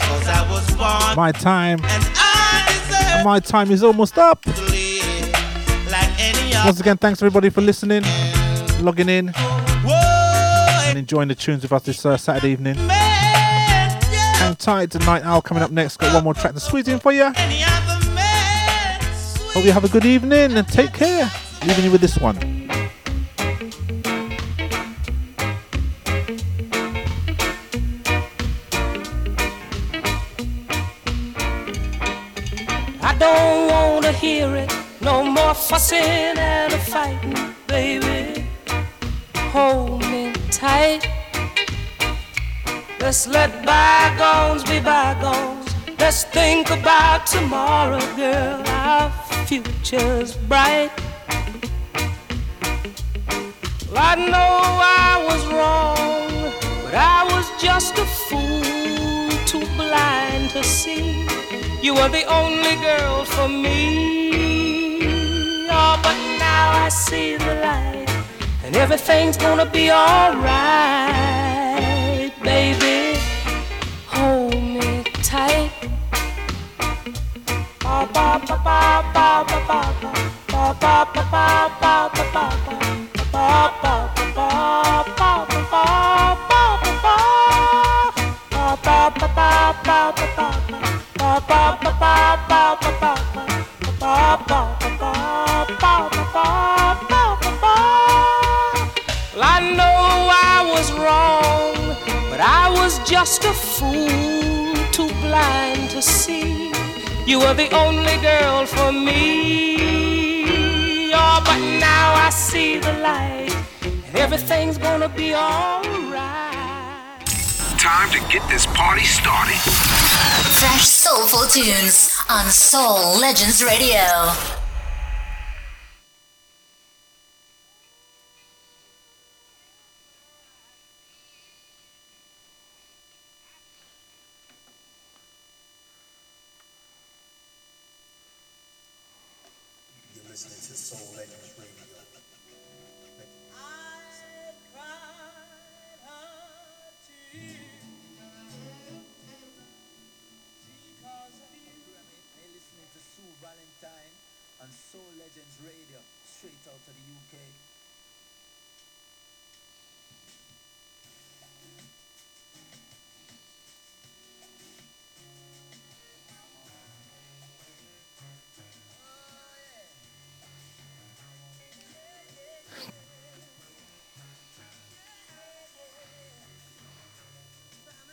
My time. And my time is almost up. Once again, thanks everybody for listening, logging in, and enjoying the tunes with us this uh, Saturday evening. Hang tight to Night Owl coming up next. Got one more track to squeeze in for you. Hope you have a good evening and take care. Leaving you with this one. fussing and a fighting, baby. Hold me tight. Let's let bygones be bygones. Let's think about tomorrow, girl. Our future's bright. Well, I know I was wrong, but I was just a fool, too blind to see. You were the only girl for me. Now I see the light, and everything's gonna be alright, were the only girl for me. Oh, but now I see the light, and everything's gonna be alright. Time to get this party started. Fresh soulful tunes on Soul Legends Radio.